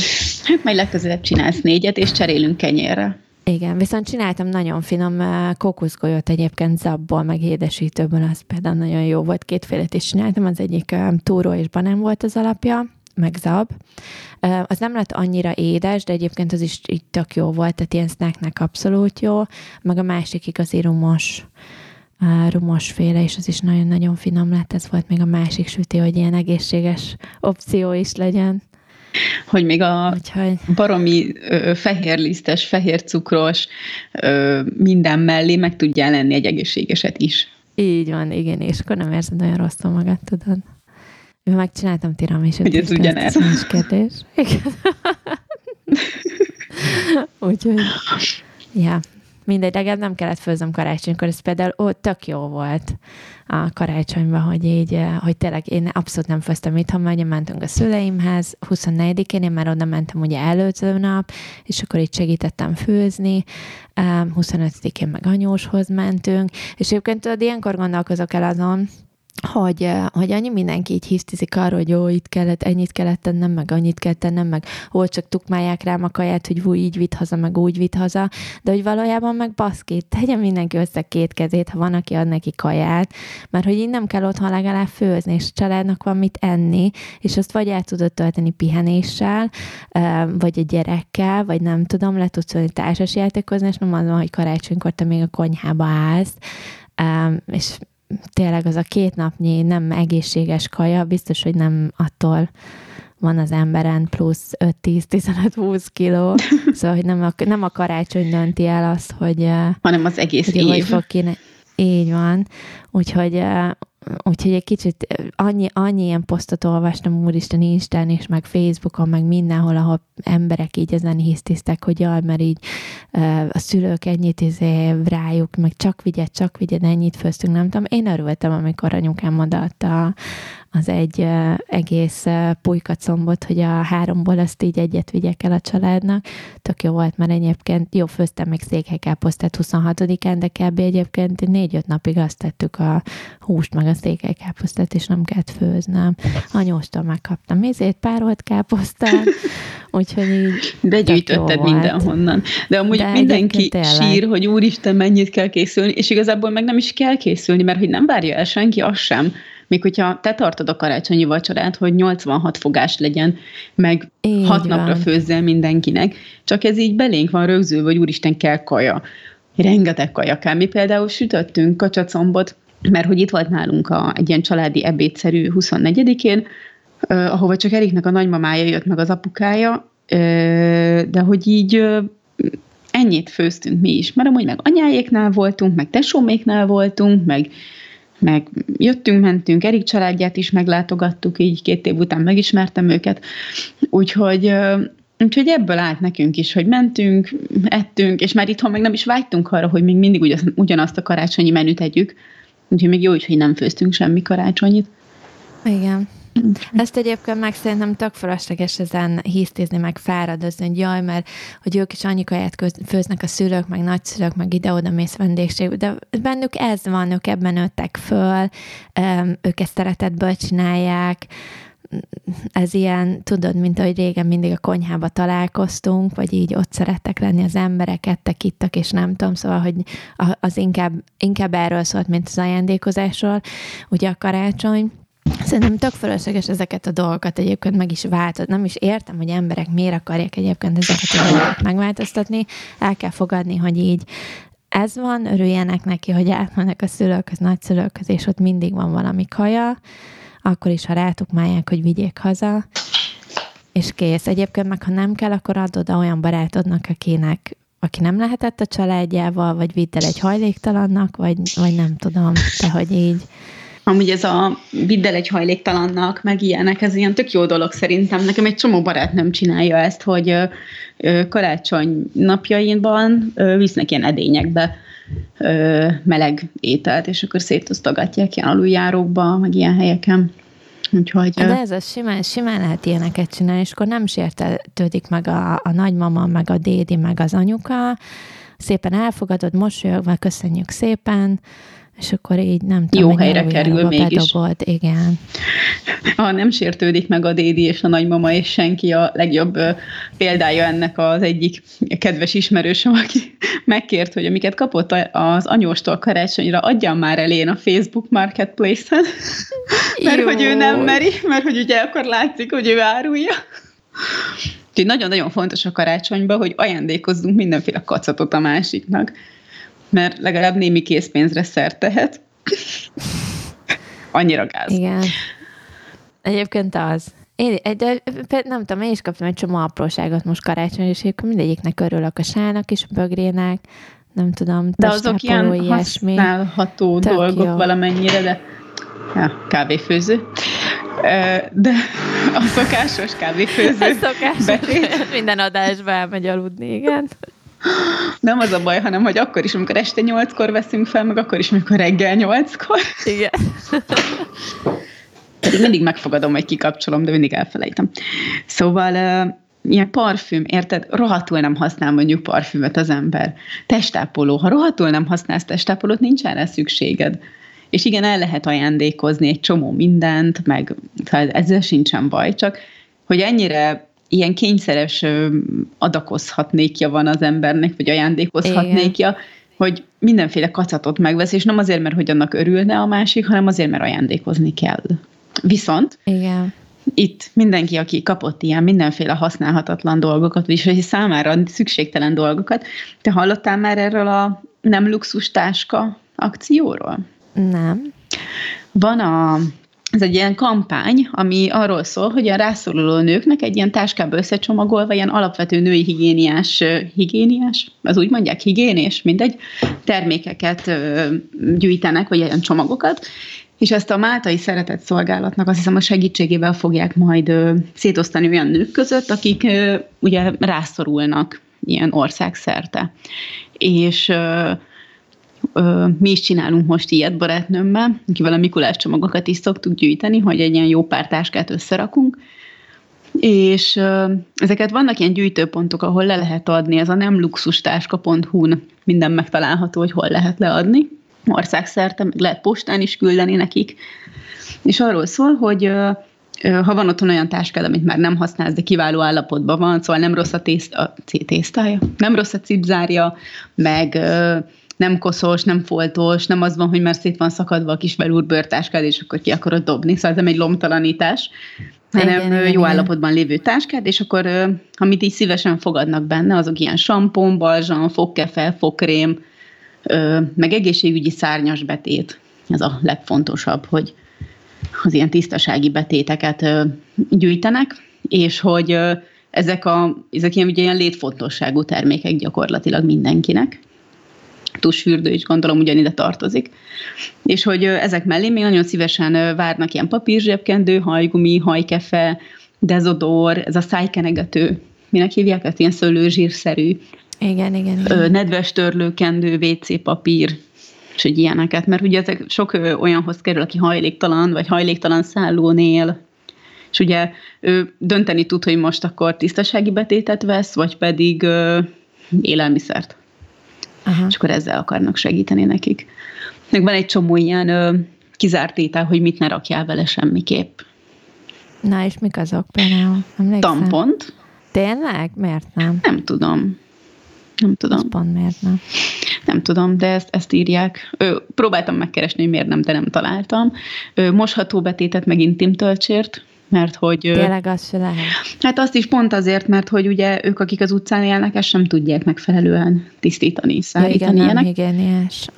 Hát majd legközelebb csinálsz négyet, és cserélünk kenyérre. Igen, viszont csináltam nagyon finom kókuszgolyót egyébként zabból, meg édesítőből, az például nagyon jó volt. Kétfélet is csináltam, az egyik túró és banán volt az alapja, meg zab. Az nem lett annyira édes, de egyébként az is így tök jó volt, tehát ilyen snacknek abszolút jó, meg a másik igazi rumos rumosféle, és az is nagyon-nagyon finom lett. Ez volt még a másik süti, hogy ilyen egészséges opció is legyen. Hogy még a Úgyhogy... baromi ö, fehérlisztes, fehércukros ö, minden mellé meg tudjál lenni egy egészségeset is. Így van, igen, és akkor nem érzed olyan rosszul magad, tudod. Megcsináltam tiramisút. Hogy ez ugyanez. Ez kérdés. Úgyhogy, ja, mindegy, legalább nem kellett főzöm karácsonykor, ez például ó, tök jó volt a karácsonyban, hogy így, eh, hogy tényleg én abszolút nem főztem itthon, mert mentünk a szüleimhez, 24-én én már oda mentem ugye előző nap, és akkor itt segítettem főzni, 25-én meg anyóshoz mentünk, és egyébként tudod, ilyenkor gondolkozok el azon, hogy, hogy annyi mindenki így hisztizik arról, hogy jó, itt kellett, ennyit kellett tennem, meg annyit kell tennem, meg hol csak tukmálják rám a kaját, hogy úgy így vitt haza, meg úgy vitt haza, de hogy valójában meg baszki, tegyen mindenki össze két kezét, ha van, aki ad neki kaját, mert hogy így nem kell otthon legalább főzni, és családnak van mit enni, és azt vagy el tudod tölteni pihenéssel, vagy a gyerekkel, vagy nem tudom, le tudsz venni társas játékozni, és nem az van, hogy karácsonykor te még a konyhába állsz, és tényleg az a két napnyi nem egészséges kaja, biztos, hogy nem attól van az emberen plusz 5-10-15-20 kiló, szóval hogy nem a, nem a karácsony dönti el azt, hogy... Hanem az egész hogy év. Hogy fog kéne, így van. Úgyhogy Úgyhogy egy kicsit annyi, annyi ilyen posztot olvastam, úristen, Instán és meg Facebookon, meg mindenhol, ahol emberek így ezen hisztiztek, hogy jaj, mert így a szülők ennyit izé, rájuk, meg csak vigyed, csak vigyed, ennyit főztünk, nem tudom. Én örültem, amikor anyukám odaadta az egy egész pulykacombot, hogy a háromból azt így egyet vigyek el a családnak. Tök jó volt, mert egyébként jó, főztem még székelykáposztát 26-án, de kb. egyébként négy-öt napig azt tettük a húst, meg a székelykáposztát, és nem kellett főznem. Anyóstól megkaptam mézét, párolt káposztát, úgyhogy így Begyűjtötted mindenhonnan. De amúgy de mindenki sír, hogy úristen, mennyit kell készülni, és igazából meg nem is kell készülni, mert hogy nem várja el senki, az sem, még hogyha te tartod a karácsonyi vacsorát, hogy 86 fogás legyen, meg így 6 van. napra főzzel mindenkinek, csak ez így belénk van rögzülve, hogy úristen kell kaja. Rengeteg kaja kell. Mi például sütöttünk kacsacombot, mert hogy itt volt nálunk a, egy ilyen családi ebédszerű 24-én, uh, ahova csak Eriknek a nagymamája jött meg az apukája, de hogy így ennyit főztünk mi is, mert amúgy meg anyáéknál voltunk, meg tesóméknál voltunk, meg meg jöttünk, mentünk, Erik családját is meglátogattuk, így két év után megismertem őket, úgyhogy Úgyhogy ebből állt nekünk is, hogy mentünk, ettünk, és már itthon meg nem is vágytunk arra, hogy még mindig ugyanazt a karácsonyi menüt együk. Úgyhogy még jó hogy nem főztünk semmi karácsonyit. Igen. Ezt egyébként meg szerintem tök fölösleges ezen hisztézni, meg fáradozni, hogy jaj, mert hogy ők is annyi kaját főznek a szülők, meg nagyszülők, meg ide-oda mész vendégség, de bennük ez van, ők ebben nőttek föl, ők ezt szeretetből csinálják, ez ilyen, tudod, mint ahogy régen mindig a konyhába találkoztunk, vagy így ott szerettek lenni az emberek, ettek, ittak, és nem tudom, szóval, hogy az inkább, inkább erről szólt, mint az ajándékozásról, ugye a karácsony, Szerintem tök fölösleges ezeket a dolgokat egyébként meg is változni. Nem is értem, hogy emberek miért akarják egyébként ezeket a dolgokat megváltoztatni. El kell fogadni, hogy így ez van, örüljenek neki, hogy átmennek a szülőkhöz, nagyszülőkhöz, és ott mindig van valami kaja, akkor is, ha rátukmálják, hogy vigyék haza, és kész. Egyébként meg, ha nem kell, akkor add oda olyan barátodnak, akinek aki nem lehetett a családjával, vagy vidd el egy hajléktalannak, vagy, vagy nem tudom, de hogy így Amúgy ez a vidd egy hajléktalannak, meg ilyenek, ez ilyen tök jó dolog szerintem. Nekem egy csomó barát nem csinálja ezt, hogy karácsony napjainban visznek ilyen edényekbe meleg ételt, és akkor szétosztogatják ilyen aluljárókba, meg ilyen helyeken. Úgyhogy, De ez az simán, simán lehet ilyeneket csinálni, és akkor nem sértetődik meg a, a nagymama, meg a dédi, meg az anyuka. Szépen elfogadod, mosolyogva, köszönjük szépen, és akkor így nem tudom, Jó helyre kerül mégis. Bedobolt, igen. Ha nem sértődik meg a dédi és a nagymama, és senki a legjobb példája ennek az egyik kedves ismerősöm, aki megkért, hogy amiket kapott az anyóstól karácsonyra, adjam már elén a Facebook Marketplace-en, mert Jó. hogy ő nem meri, mert hogy ugye akkor látszik, hogy ő árulja. Úgyhogy nagyon-nagyon fontos a karácsonyban, hogy ajándékozzunk mindenféle kacatot a másiknak mert legalább némi készpénzre szert tehet. Annyira gáz. Igen. Egyébként az. Én, de nem tudom, én is kaptam egy csomó apróságot most karácsony, és mindegyiknek örülök a sának és a bögrének, nem tudom, De azok ilyen ilyesmi. használható Tök dolgok jó. valamennyire, de ja, kávéfőző. De a szokásos kávéfőző. A szokásos. Minden adásba elmegy aludni, igen. Nem az a baj, hanem hogy akkor is, amikor este nyolckor veszünk fel, meg akkor is, amikor reggel nyolckor. Igen. Pedig mindig megfogadom, hogy kikapcsolom, de mindig elfelejtem. Szóval uh, ilyen parfüm, érted? Rohadtul nem használ mondjuk parfümöt az ember. Testápoló. Ha rohadtul nem használsz testápolót, nincs erre szükséged. És igen, el lehet ajándékozni egy csomó mindent, meg szóval ezzel sincsen baj, csak hogy ennyire ilyen kényszeres adakozhatnékja van az embernek, vagy ajándékozhatnékja, hogy mindenféle kacatot megvesz, és nem azért, mert hogy annak örülne a másik, hanem azért, mert ajándékozni kell. Viszont Igen. itt mindenki, aki kapott ilyen mindenféle használhatatlan dolgokat, vagyis számára szükségtelen dolgokat, te hallottál már erről a nem luxus táska akcióról? Nem. Van a ez egy ilyen kampány, ami arról szól, hogy a rászoruló nőknek egy ilyen táskába összecsomagolva ilyen alapvető női higiéniás, higiéniás, az úgy mondják, higiénés, mindegy, termékeket gyűjtenek, vagy ilyen csomagokat, és ezt a Máltai Szeretett Szolgálatnak azt hiszem a segítségével fogják majd szétosztani olyan nők között, akik ugye rászorulnak ilyen országszerte. És mi is csinálunk most ilyet barátnőmmel, akivel a Mikulás csomagokat is szoktuk gyűjteni, hogy egy ilyen jó pár táskát összerakunk, és ezeket vannak ilyen gyűjtőpontok, ahol le lehet adni, ez a nem luxustáska.hu-n minden megtalálható, hogy hol lehet leadni, országszerte, meg lehet postán is küldeni nekik, és arról szól, hogy ha van otthon olyan táskád, amit már nem használsz, de kiváló állapotban van, szóval nem rossz a, tészt, a tésztája, nem rossz a cipzárja, meg nem koszos, nem foltos, nem az van, hogy már szét van szakadva a kis velúr bőrtáskád, és akkor ki akarod dobni, szóval ez nem egy lomtalanítás, hanem igen, jó igen, állapotban lévő táskád, és akkor amit így szívesen fogadnak benne, azok ilyen sampon, balzsam, fogkefe, fogkrém, meg egészségügyi szárnyas betét. Ez a legfontosabb, hogy az ilyen tisztasági betéteket gyűjtenek, és hogy ezek, a, ezek ilyen, ugye ilyen létfontosságú termékek gyakorlatilag mindenkinek tusfürdő is gondolom ugyanide tartozik. És hogy ezek mellé még nagyon szívesen várnak ilyen papírzsebkendő, hajgumi, hajkefe, dezodor, ez a szájkenegető, minek hívják ezt, ilyen szőlőzsírszerű. Igen, igen. igen. Nedves törlőkendő, WC papír, és hogy ilyeneket, mert ugye ezek sok olyanhoz kerül, aki hajléktalan, vagy hajléktalan szállónél, és ugye ő dönteni tud, hogy most akkor tisztasági betétet vesz, vagy pedig ö, élelmiszert. Aha. és akkor ezzel akarnak segíteni nekik. Meg van egy csomó ilyen ö, kizárt étel, hogy mit ne rakjál vele semmiképp. Na, és mik azok például? Emlékszem? Tampont. Tényleg? Miért nem? Nem tudom. Nem tudom. Az pont miért nem? Nem tudom, de ezt, ezt írják. Ö, próbáltam megkeresni, hogy miért nem, de nem találtam. Ö, mosható betétet meg intim töltsért mert hogy... Tényleg az se lehet. Hát azt is pont azért, mert hogy ugye ők, akik az utcán élnek, ezt sem tudják megfelelően tisztítani, szállítani ja, igen, ilyenek.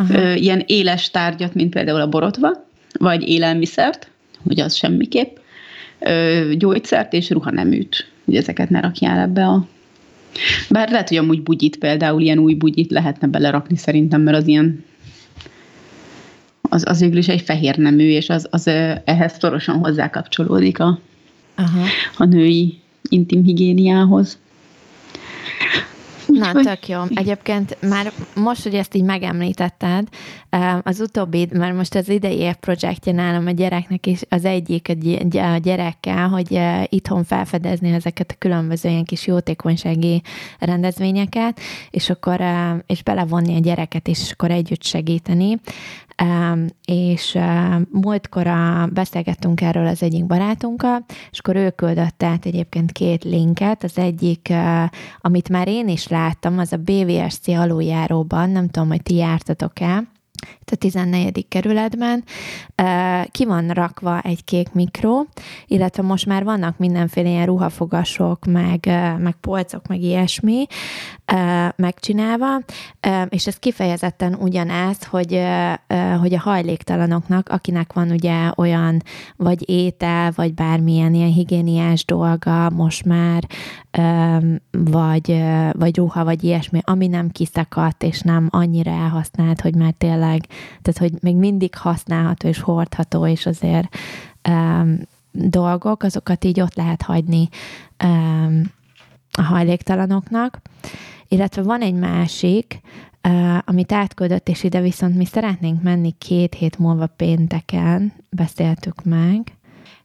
Ö, ilyen éles tárgyat, mint például a borotva, vagy élelmiszert, hogy az semmiképp, ö, gyógyszert és ruhaneműt, hogy ezeket ne rakjál ebbe a bár lehet, hogy amúgy bugyit például, ilyen új bugyit lehetne belerakni szerintem, mert az ilyen az, az végül is egy fehér nemű, és az, az ehhez szorosan hozzákapcsolódik a, Aha. a női intim higiéniához. Na, tök jó. Egyébként már most, hogy ezt így megemlítetted, az utóbbi, mert most az idei év projektje nálam a gyereknek is az egyik a gyerekkel, hogy itthon felfedezni ezeket a különböző ilyen kis jótékonysági rendezvényeket, és akkor és belevonni a gyereket, és akkor együtt segíteni és múltkor beszélgettünk erről az egyik barátunkkal, és akkor ő küldött át egyébként két linket, az egyik, amit már én is láttam, az a BVSC aluljáróban, nem tudom, hogy ti jártatok el, itt a 14. kerületben, ki van rakva egy kék mikro, illetve most már vannak mindenféle ilyen ruhafogasok, meg, meg polcok, meg ilyesmi megcsinálva, és ez kifejezetten ugyanez, hogy, hogy a hajléktalanoknak, akinek van ugye olyan vagy étel, vagy bármilyen ilyen higiéniás dolga most már, vagy, vagy ruha, vagy ilyesmi, ami nem kiszakadt, és nem annyira elhasznált, hogy már tényleg, tehát hogy még mindig használható és hordható, és azért dolgok, azokat így ott lehet hagyni a hajléktalanoknak. Illetve van egy másik, amit átküldött, és ide viszont mi szeretnénk menni két hét múlva pénteken, beszéltük meg.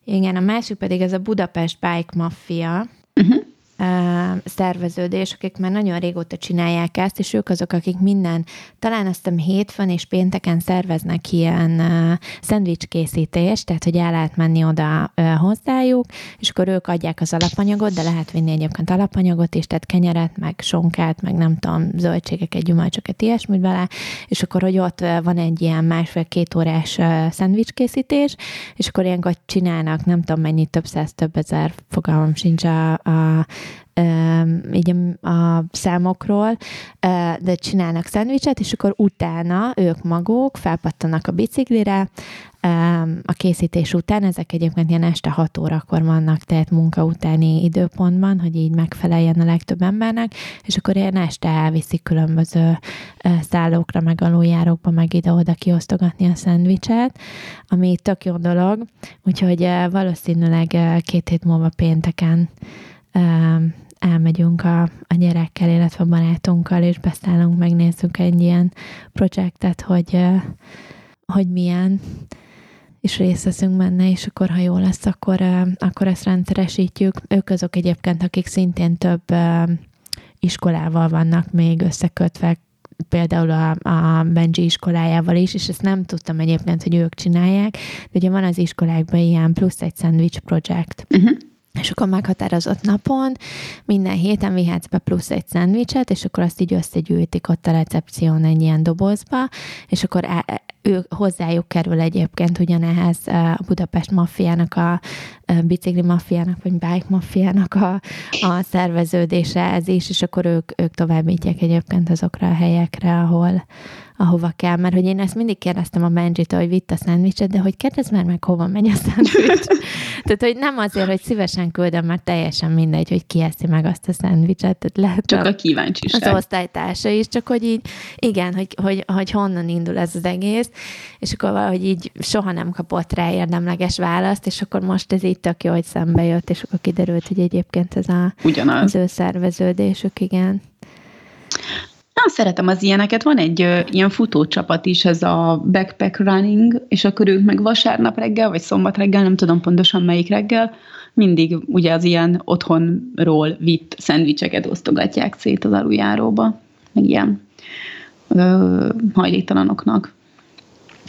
Igen, a másik pedig ez a Budapest Bike Mafia. Szerveződés, akik már nagyon régóta csinálják ezt, és ők azok, akik minden, talán azt hiszem hétfőn és pénteken szerveznek ilyen uh, szendvics készítést, tehát hogy el lehet menni oda hozzájuk, és akkor ők adják az alapanyagot, de lehet vinni egyébként alapanyagot is, tehát kenyeret, meg sonkát, meg nem tudom, zöldségeket, gyümölcsöket, ilyesmit bele, és akkor, hogy ott van egy ilyen másfél-két órás uh, szendvics készítés, és akkor ilyenkor csinálnak, nem tudom mennyi, több száz, több ezer, fogalmam sincs a, a így a számokról, de csinálnak szendvicset, és akkor utána ők maguk felpattanak a biciklire, a készítés után, ezek egyébként ilyen este 6 órakor vannak, tehát munka utáni időpontban, hogy így megfeleljen a legtöbb embernek, és akkor ilyen este elviszik különböző szállókra, meg aluljárókba, meg ide-oda kiosztogatni a szendvicset, ami tök jó dolog, úgyhogy valószínűleg két hét múlva pénteken elmegyünk a, a gyerekkel, illetve a barátunkkal, és beszállunk, megnézzük egy ilyen projektet, hogy, hogy milyen, és részt veszünk benne, és akkor, ha jó lesz, akkor, akkor ezt rendszeresítjük. Ők azok egyébként, akik szintén több iskolával vannak még összekötve, például a, a Benji iskolájával is, és ezt nem tudtam egyébként, hogy ők csinálják, de ugye van az iskolákban ilyen plusz egy szendvics projekt. Uh-huh és akkor meghatározott napon minden héten vihetsz be plusz egy szendvicset, és akkor azt így összegyűjtik ott a recepción egy ilyen dobozba, és akkor e, ő, hozzájuk kerül egyébként ugyanehhez a Budapest maffiának, a, a bicikli maffiának, vagy bike maffiának a, a szerveződése ez is, és akkor ők, ők továbbítják egyébként azokra a helyekre, ahol, ahova kell, mert hogy én ezt mindig kérdeztem a benji hogy vitt a szendvicset, de hogy kérdezz már meg, hova megy a szendvics. Tehát, hogy nem azért, hogy szívesen küldöm, mert teljesen mindegy, hogy ki eszi meg azt a szendvicset. Tehát lehet csak a, a kíváncsiság. Az osztálytársa is, csak hogy így, igen, hogy, hogy, hogy honnan indul ez az egész, és akkor valahogy így soha nem kapott rá érdemleges választ, és akkor most ez így tök jó, hogy szembe jött, és akkor kiderült, hogy egyébként ez a, Ugyanaz. az ő szerveződésük, igen. Na, szeretem az ilyeneket. Van egy ö, ilyen futócsapat is, ez a backpack running, és akkor ők meg vasárnap reggel, vagy szombat reggel, nem tudom pontosan melyik reggel, mindig ugye az ilyen otthonról vitt szendvicseket osztogatják szét az aluljáróba, meg ilyen ö, hajléktalanoknak.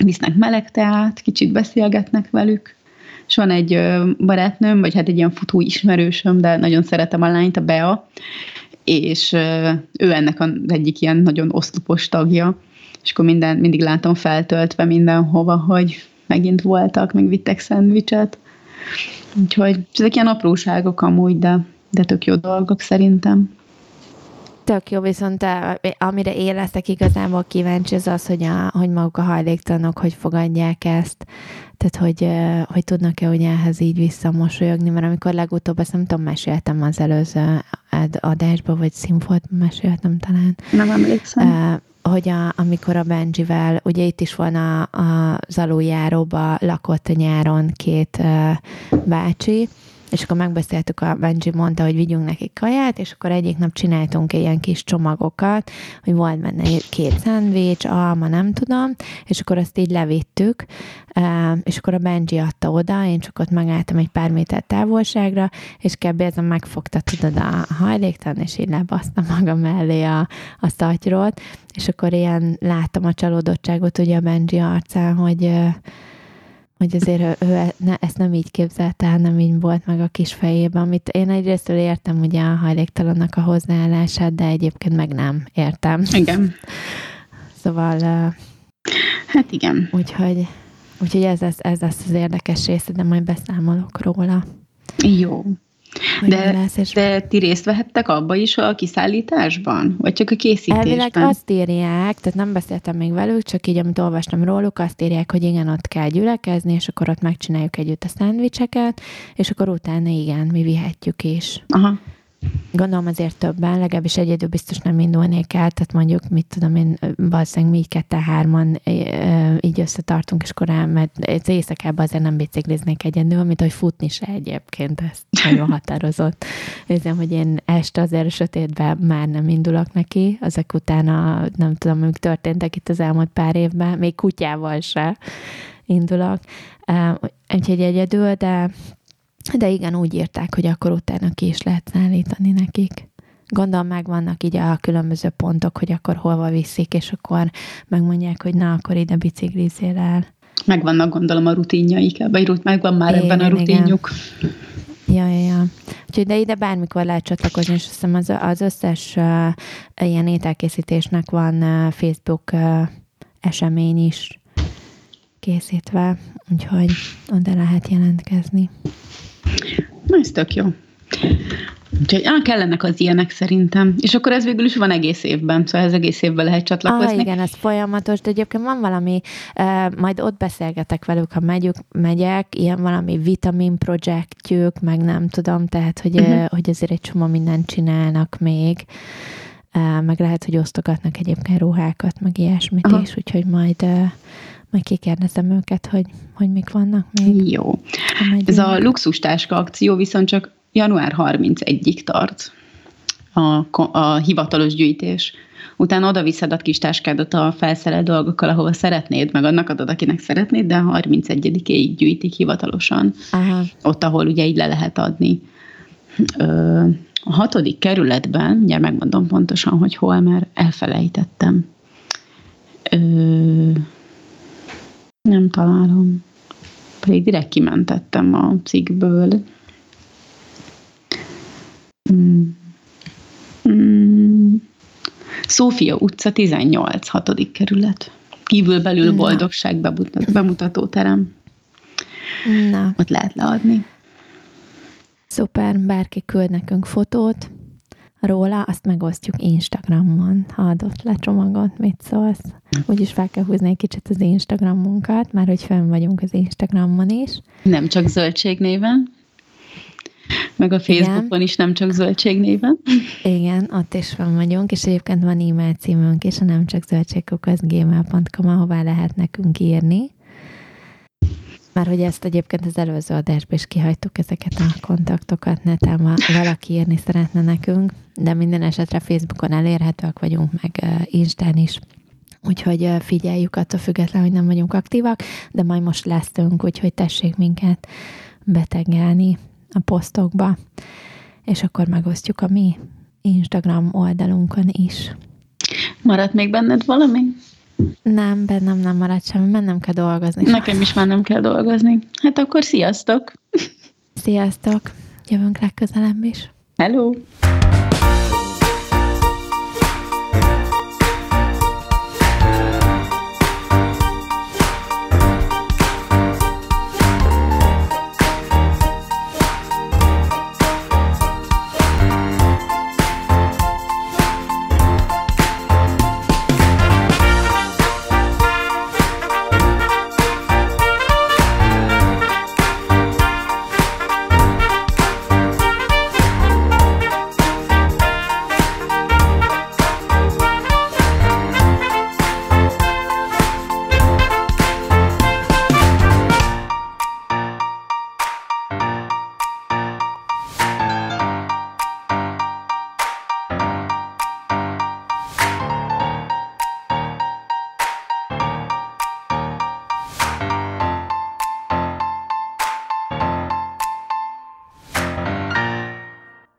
Visznek meleg teát, kicsit beszélgetnek velük, és van egy barátnőm, vagy hát egy ilyen futó ismerősöm, de nagyon szeretem a lányt, a Bea, és ő ennek az egyik ilyen nagyon oszlopos tagja, és akkor minden, mindig látom feltöltve mindenhova, hogy megint voltak, meg vittek szendvicset. Úgyhogy ezek ilyen apróságok amúgy, de, de tök jó dolgok szerintem. Tök jó, viszont amire én leszek igazából kíváncsi, az az, hogy, a, hogy maguk a hajléktalanok hogy fogadják ezt. Tehát, hogy, hogy tudnak-e ugye ehhez így visszamosolyogni, mert amikor legutóbb, ezt nem tudom, meséltem az előző adásban, vagy színfoltban meséltem talán. Nem emlékszem. Hogy a, amikor a Benjivel, ugye itt is van a, a, az aluljáróba lakott nyáron két uh, bácsi, és akkor megbeszéltük, a Benji mondta, hogy vigyünk nekik kaját, és akkor egyik nap csináltunk ilyen kis csomagokat, hogy volt benne két szendvics, alma, nem tudom, és akkor azt így levittük, és akkor a Benji adta oda, én csak ott megálltam egy pár méter távolságra, és a megfogta, tudod, a hajléktalan, és így lebaszta maga mellé a, a szatyrót, és akkor ilyen láttam a csalódottságot ugye a Benji arcán, hogy hogy azért ő, ő ne, ezt nem így képzelte, hanem így volt meg a kis fejében, amit én egyrésztől értem ugye a hajléktalannak a hozzáállását, de egyébként meg nem értem. Igen. Szóval... Hát igen. Úgyhogy, úgyhogy ez, lesz, ez lesz az érdekes része, de majd beszámolok róla. Jó. De, de ti részt vehettek abba is a kiszállításban? Vagy csak a készítésben? Elvileg azt írják, tehát nem beszéltem még velük, csak így, amit olvastam róluk, azt írják, hogy igen, ott kell gyülekezni, és akkor ott megcsináljuk együtt a szendvicseket, és akkor utána igen, mi vihetjük is. Aha. Gondolom azért többen, legalábbis egyedül biztos nem indulnék el, tehát mondjuk, mit tudom én, valószínűleg mi kette hárman így összetartunk, és akkor mert az éjszakában azért nem bicikliznék egyedül, mint hogy futni se egyébként, ez nagyon határozott. Érzem, hogy én este azért sötétben már nem indulok neki, azek utána nem tudom, amik történtek itt az elmúlt pár évben, még kutyával se indulok. Úgyhogy egyedül, de de igen, úgy írták, hogy akkor utána ki is lehet szállítani nekik. Gondolom meg vannak így a különböző pontok, hogy akkor hova viszik, és akkor megmondják, hogy na, akkor ide biciklizél el. Megvannak gondolom a rutinjaik, vagy megvan már igen, ebben a rutinjuk. Igen. Ja, ja, ja. Úgyhogy de ide bármikor lehet csatlakozni, és azt hiszem az, az összes uh, ilyen ételkészítésnek van uh, Facebook uh, esemény is készítve, úgyhogy oda lehet jelentkezni. Na, ez tök jó. Úgyhogy á, kellenek az ilyenek szerintem. És akkor ez végül is van egész évben, szóval ez egész évben lehet csatlakozni. Ah, igen, ez folyamatos, de egyébként van valami, uh, majd ott beszélgetek velük, ha megyük, megyek, ilyen valami vitamin projektjük, meg nem tudom, tehát, hogy, uh-huh. uh, hogy azért egy csomó mindent csinálnak még, uh, meg lehet, hogy osztogatnak egyébként ruhákat, meg ilyesmit uh-huh. is, úgyhogy majd uh, majd kikérdezem őket, hogy, hogy mik vannak még. Jó. Ez a luxustáska akció viszont csak január 31-ig tart a, a hivatalos gyűjtés. Utána oda viszed a kis táskádat a felszerelt dolgokkal, ahova szeretnéd, meg annak adod, akinek szeretnéd, de 31-ig gyűjtik hivatalosan. Aha. Ott, ahol ugye így le lehet adni. Ö, a hatodik kerületben, ugye megmondom pontosan, hogy hol, mert elfelejtettem. Ö, nem találom. Pedig direkt kimentettem a cikkből. Mm. Mm. Szófia utca 18, 6. kerület. Kívül belül boldogság bemutató terem. Na. Ott lehet leadni. Szuper, bárki küld nekünk fotót, róla, azt megosztjuk Instagramon, ha adott le csomagot, mit szólsz. Úgyis fel kell húzni egy kicsit az Instagramunkat, már hogy fenn vagyunk az Instagramon is. Nem csak zöldség néven. Meg a Facebookon Igen. is nem csak zöldség néven. Igen, ott is van vagyunk, és egyébként van e-mail címünk is, a nem csak zöldségkukaszgmail.com, ahová lehet nekünk írni. Már hogy ezt egyébként az előző adásban is kihagytuk ezeket a kontaktokat, neten valaki írni szeretne nekünk, de minden esetre Facebookon elérhetőek vagyunk, meg Instán is. Úgyhogy figyeljük attól függetlenül, hogy nem vagyunk aktívak, de majd most leszünk, úgyhogy tessék minket betegelni a posztokba, és akkor megosztjuk a mi Instagram oldalunkon is. Maradt még benned valami? Nem, bennem nem maradt semmi, mennem kell dolgozni. Nekem is már nem kell dolgozni. Hát akkor sziasztok! Sziasztok! Jövünk legközelebb is. Hello!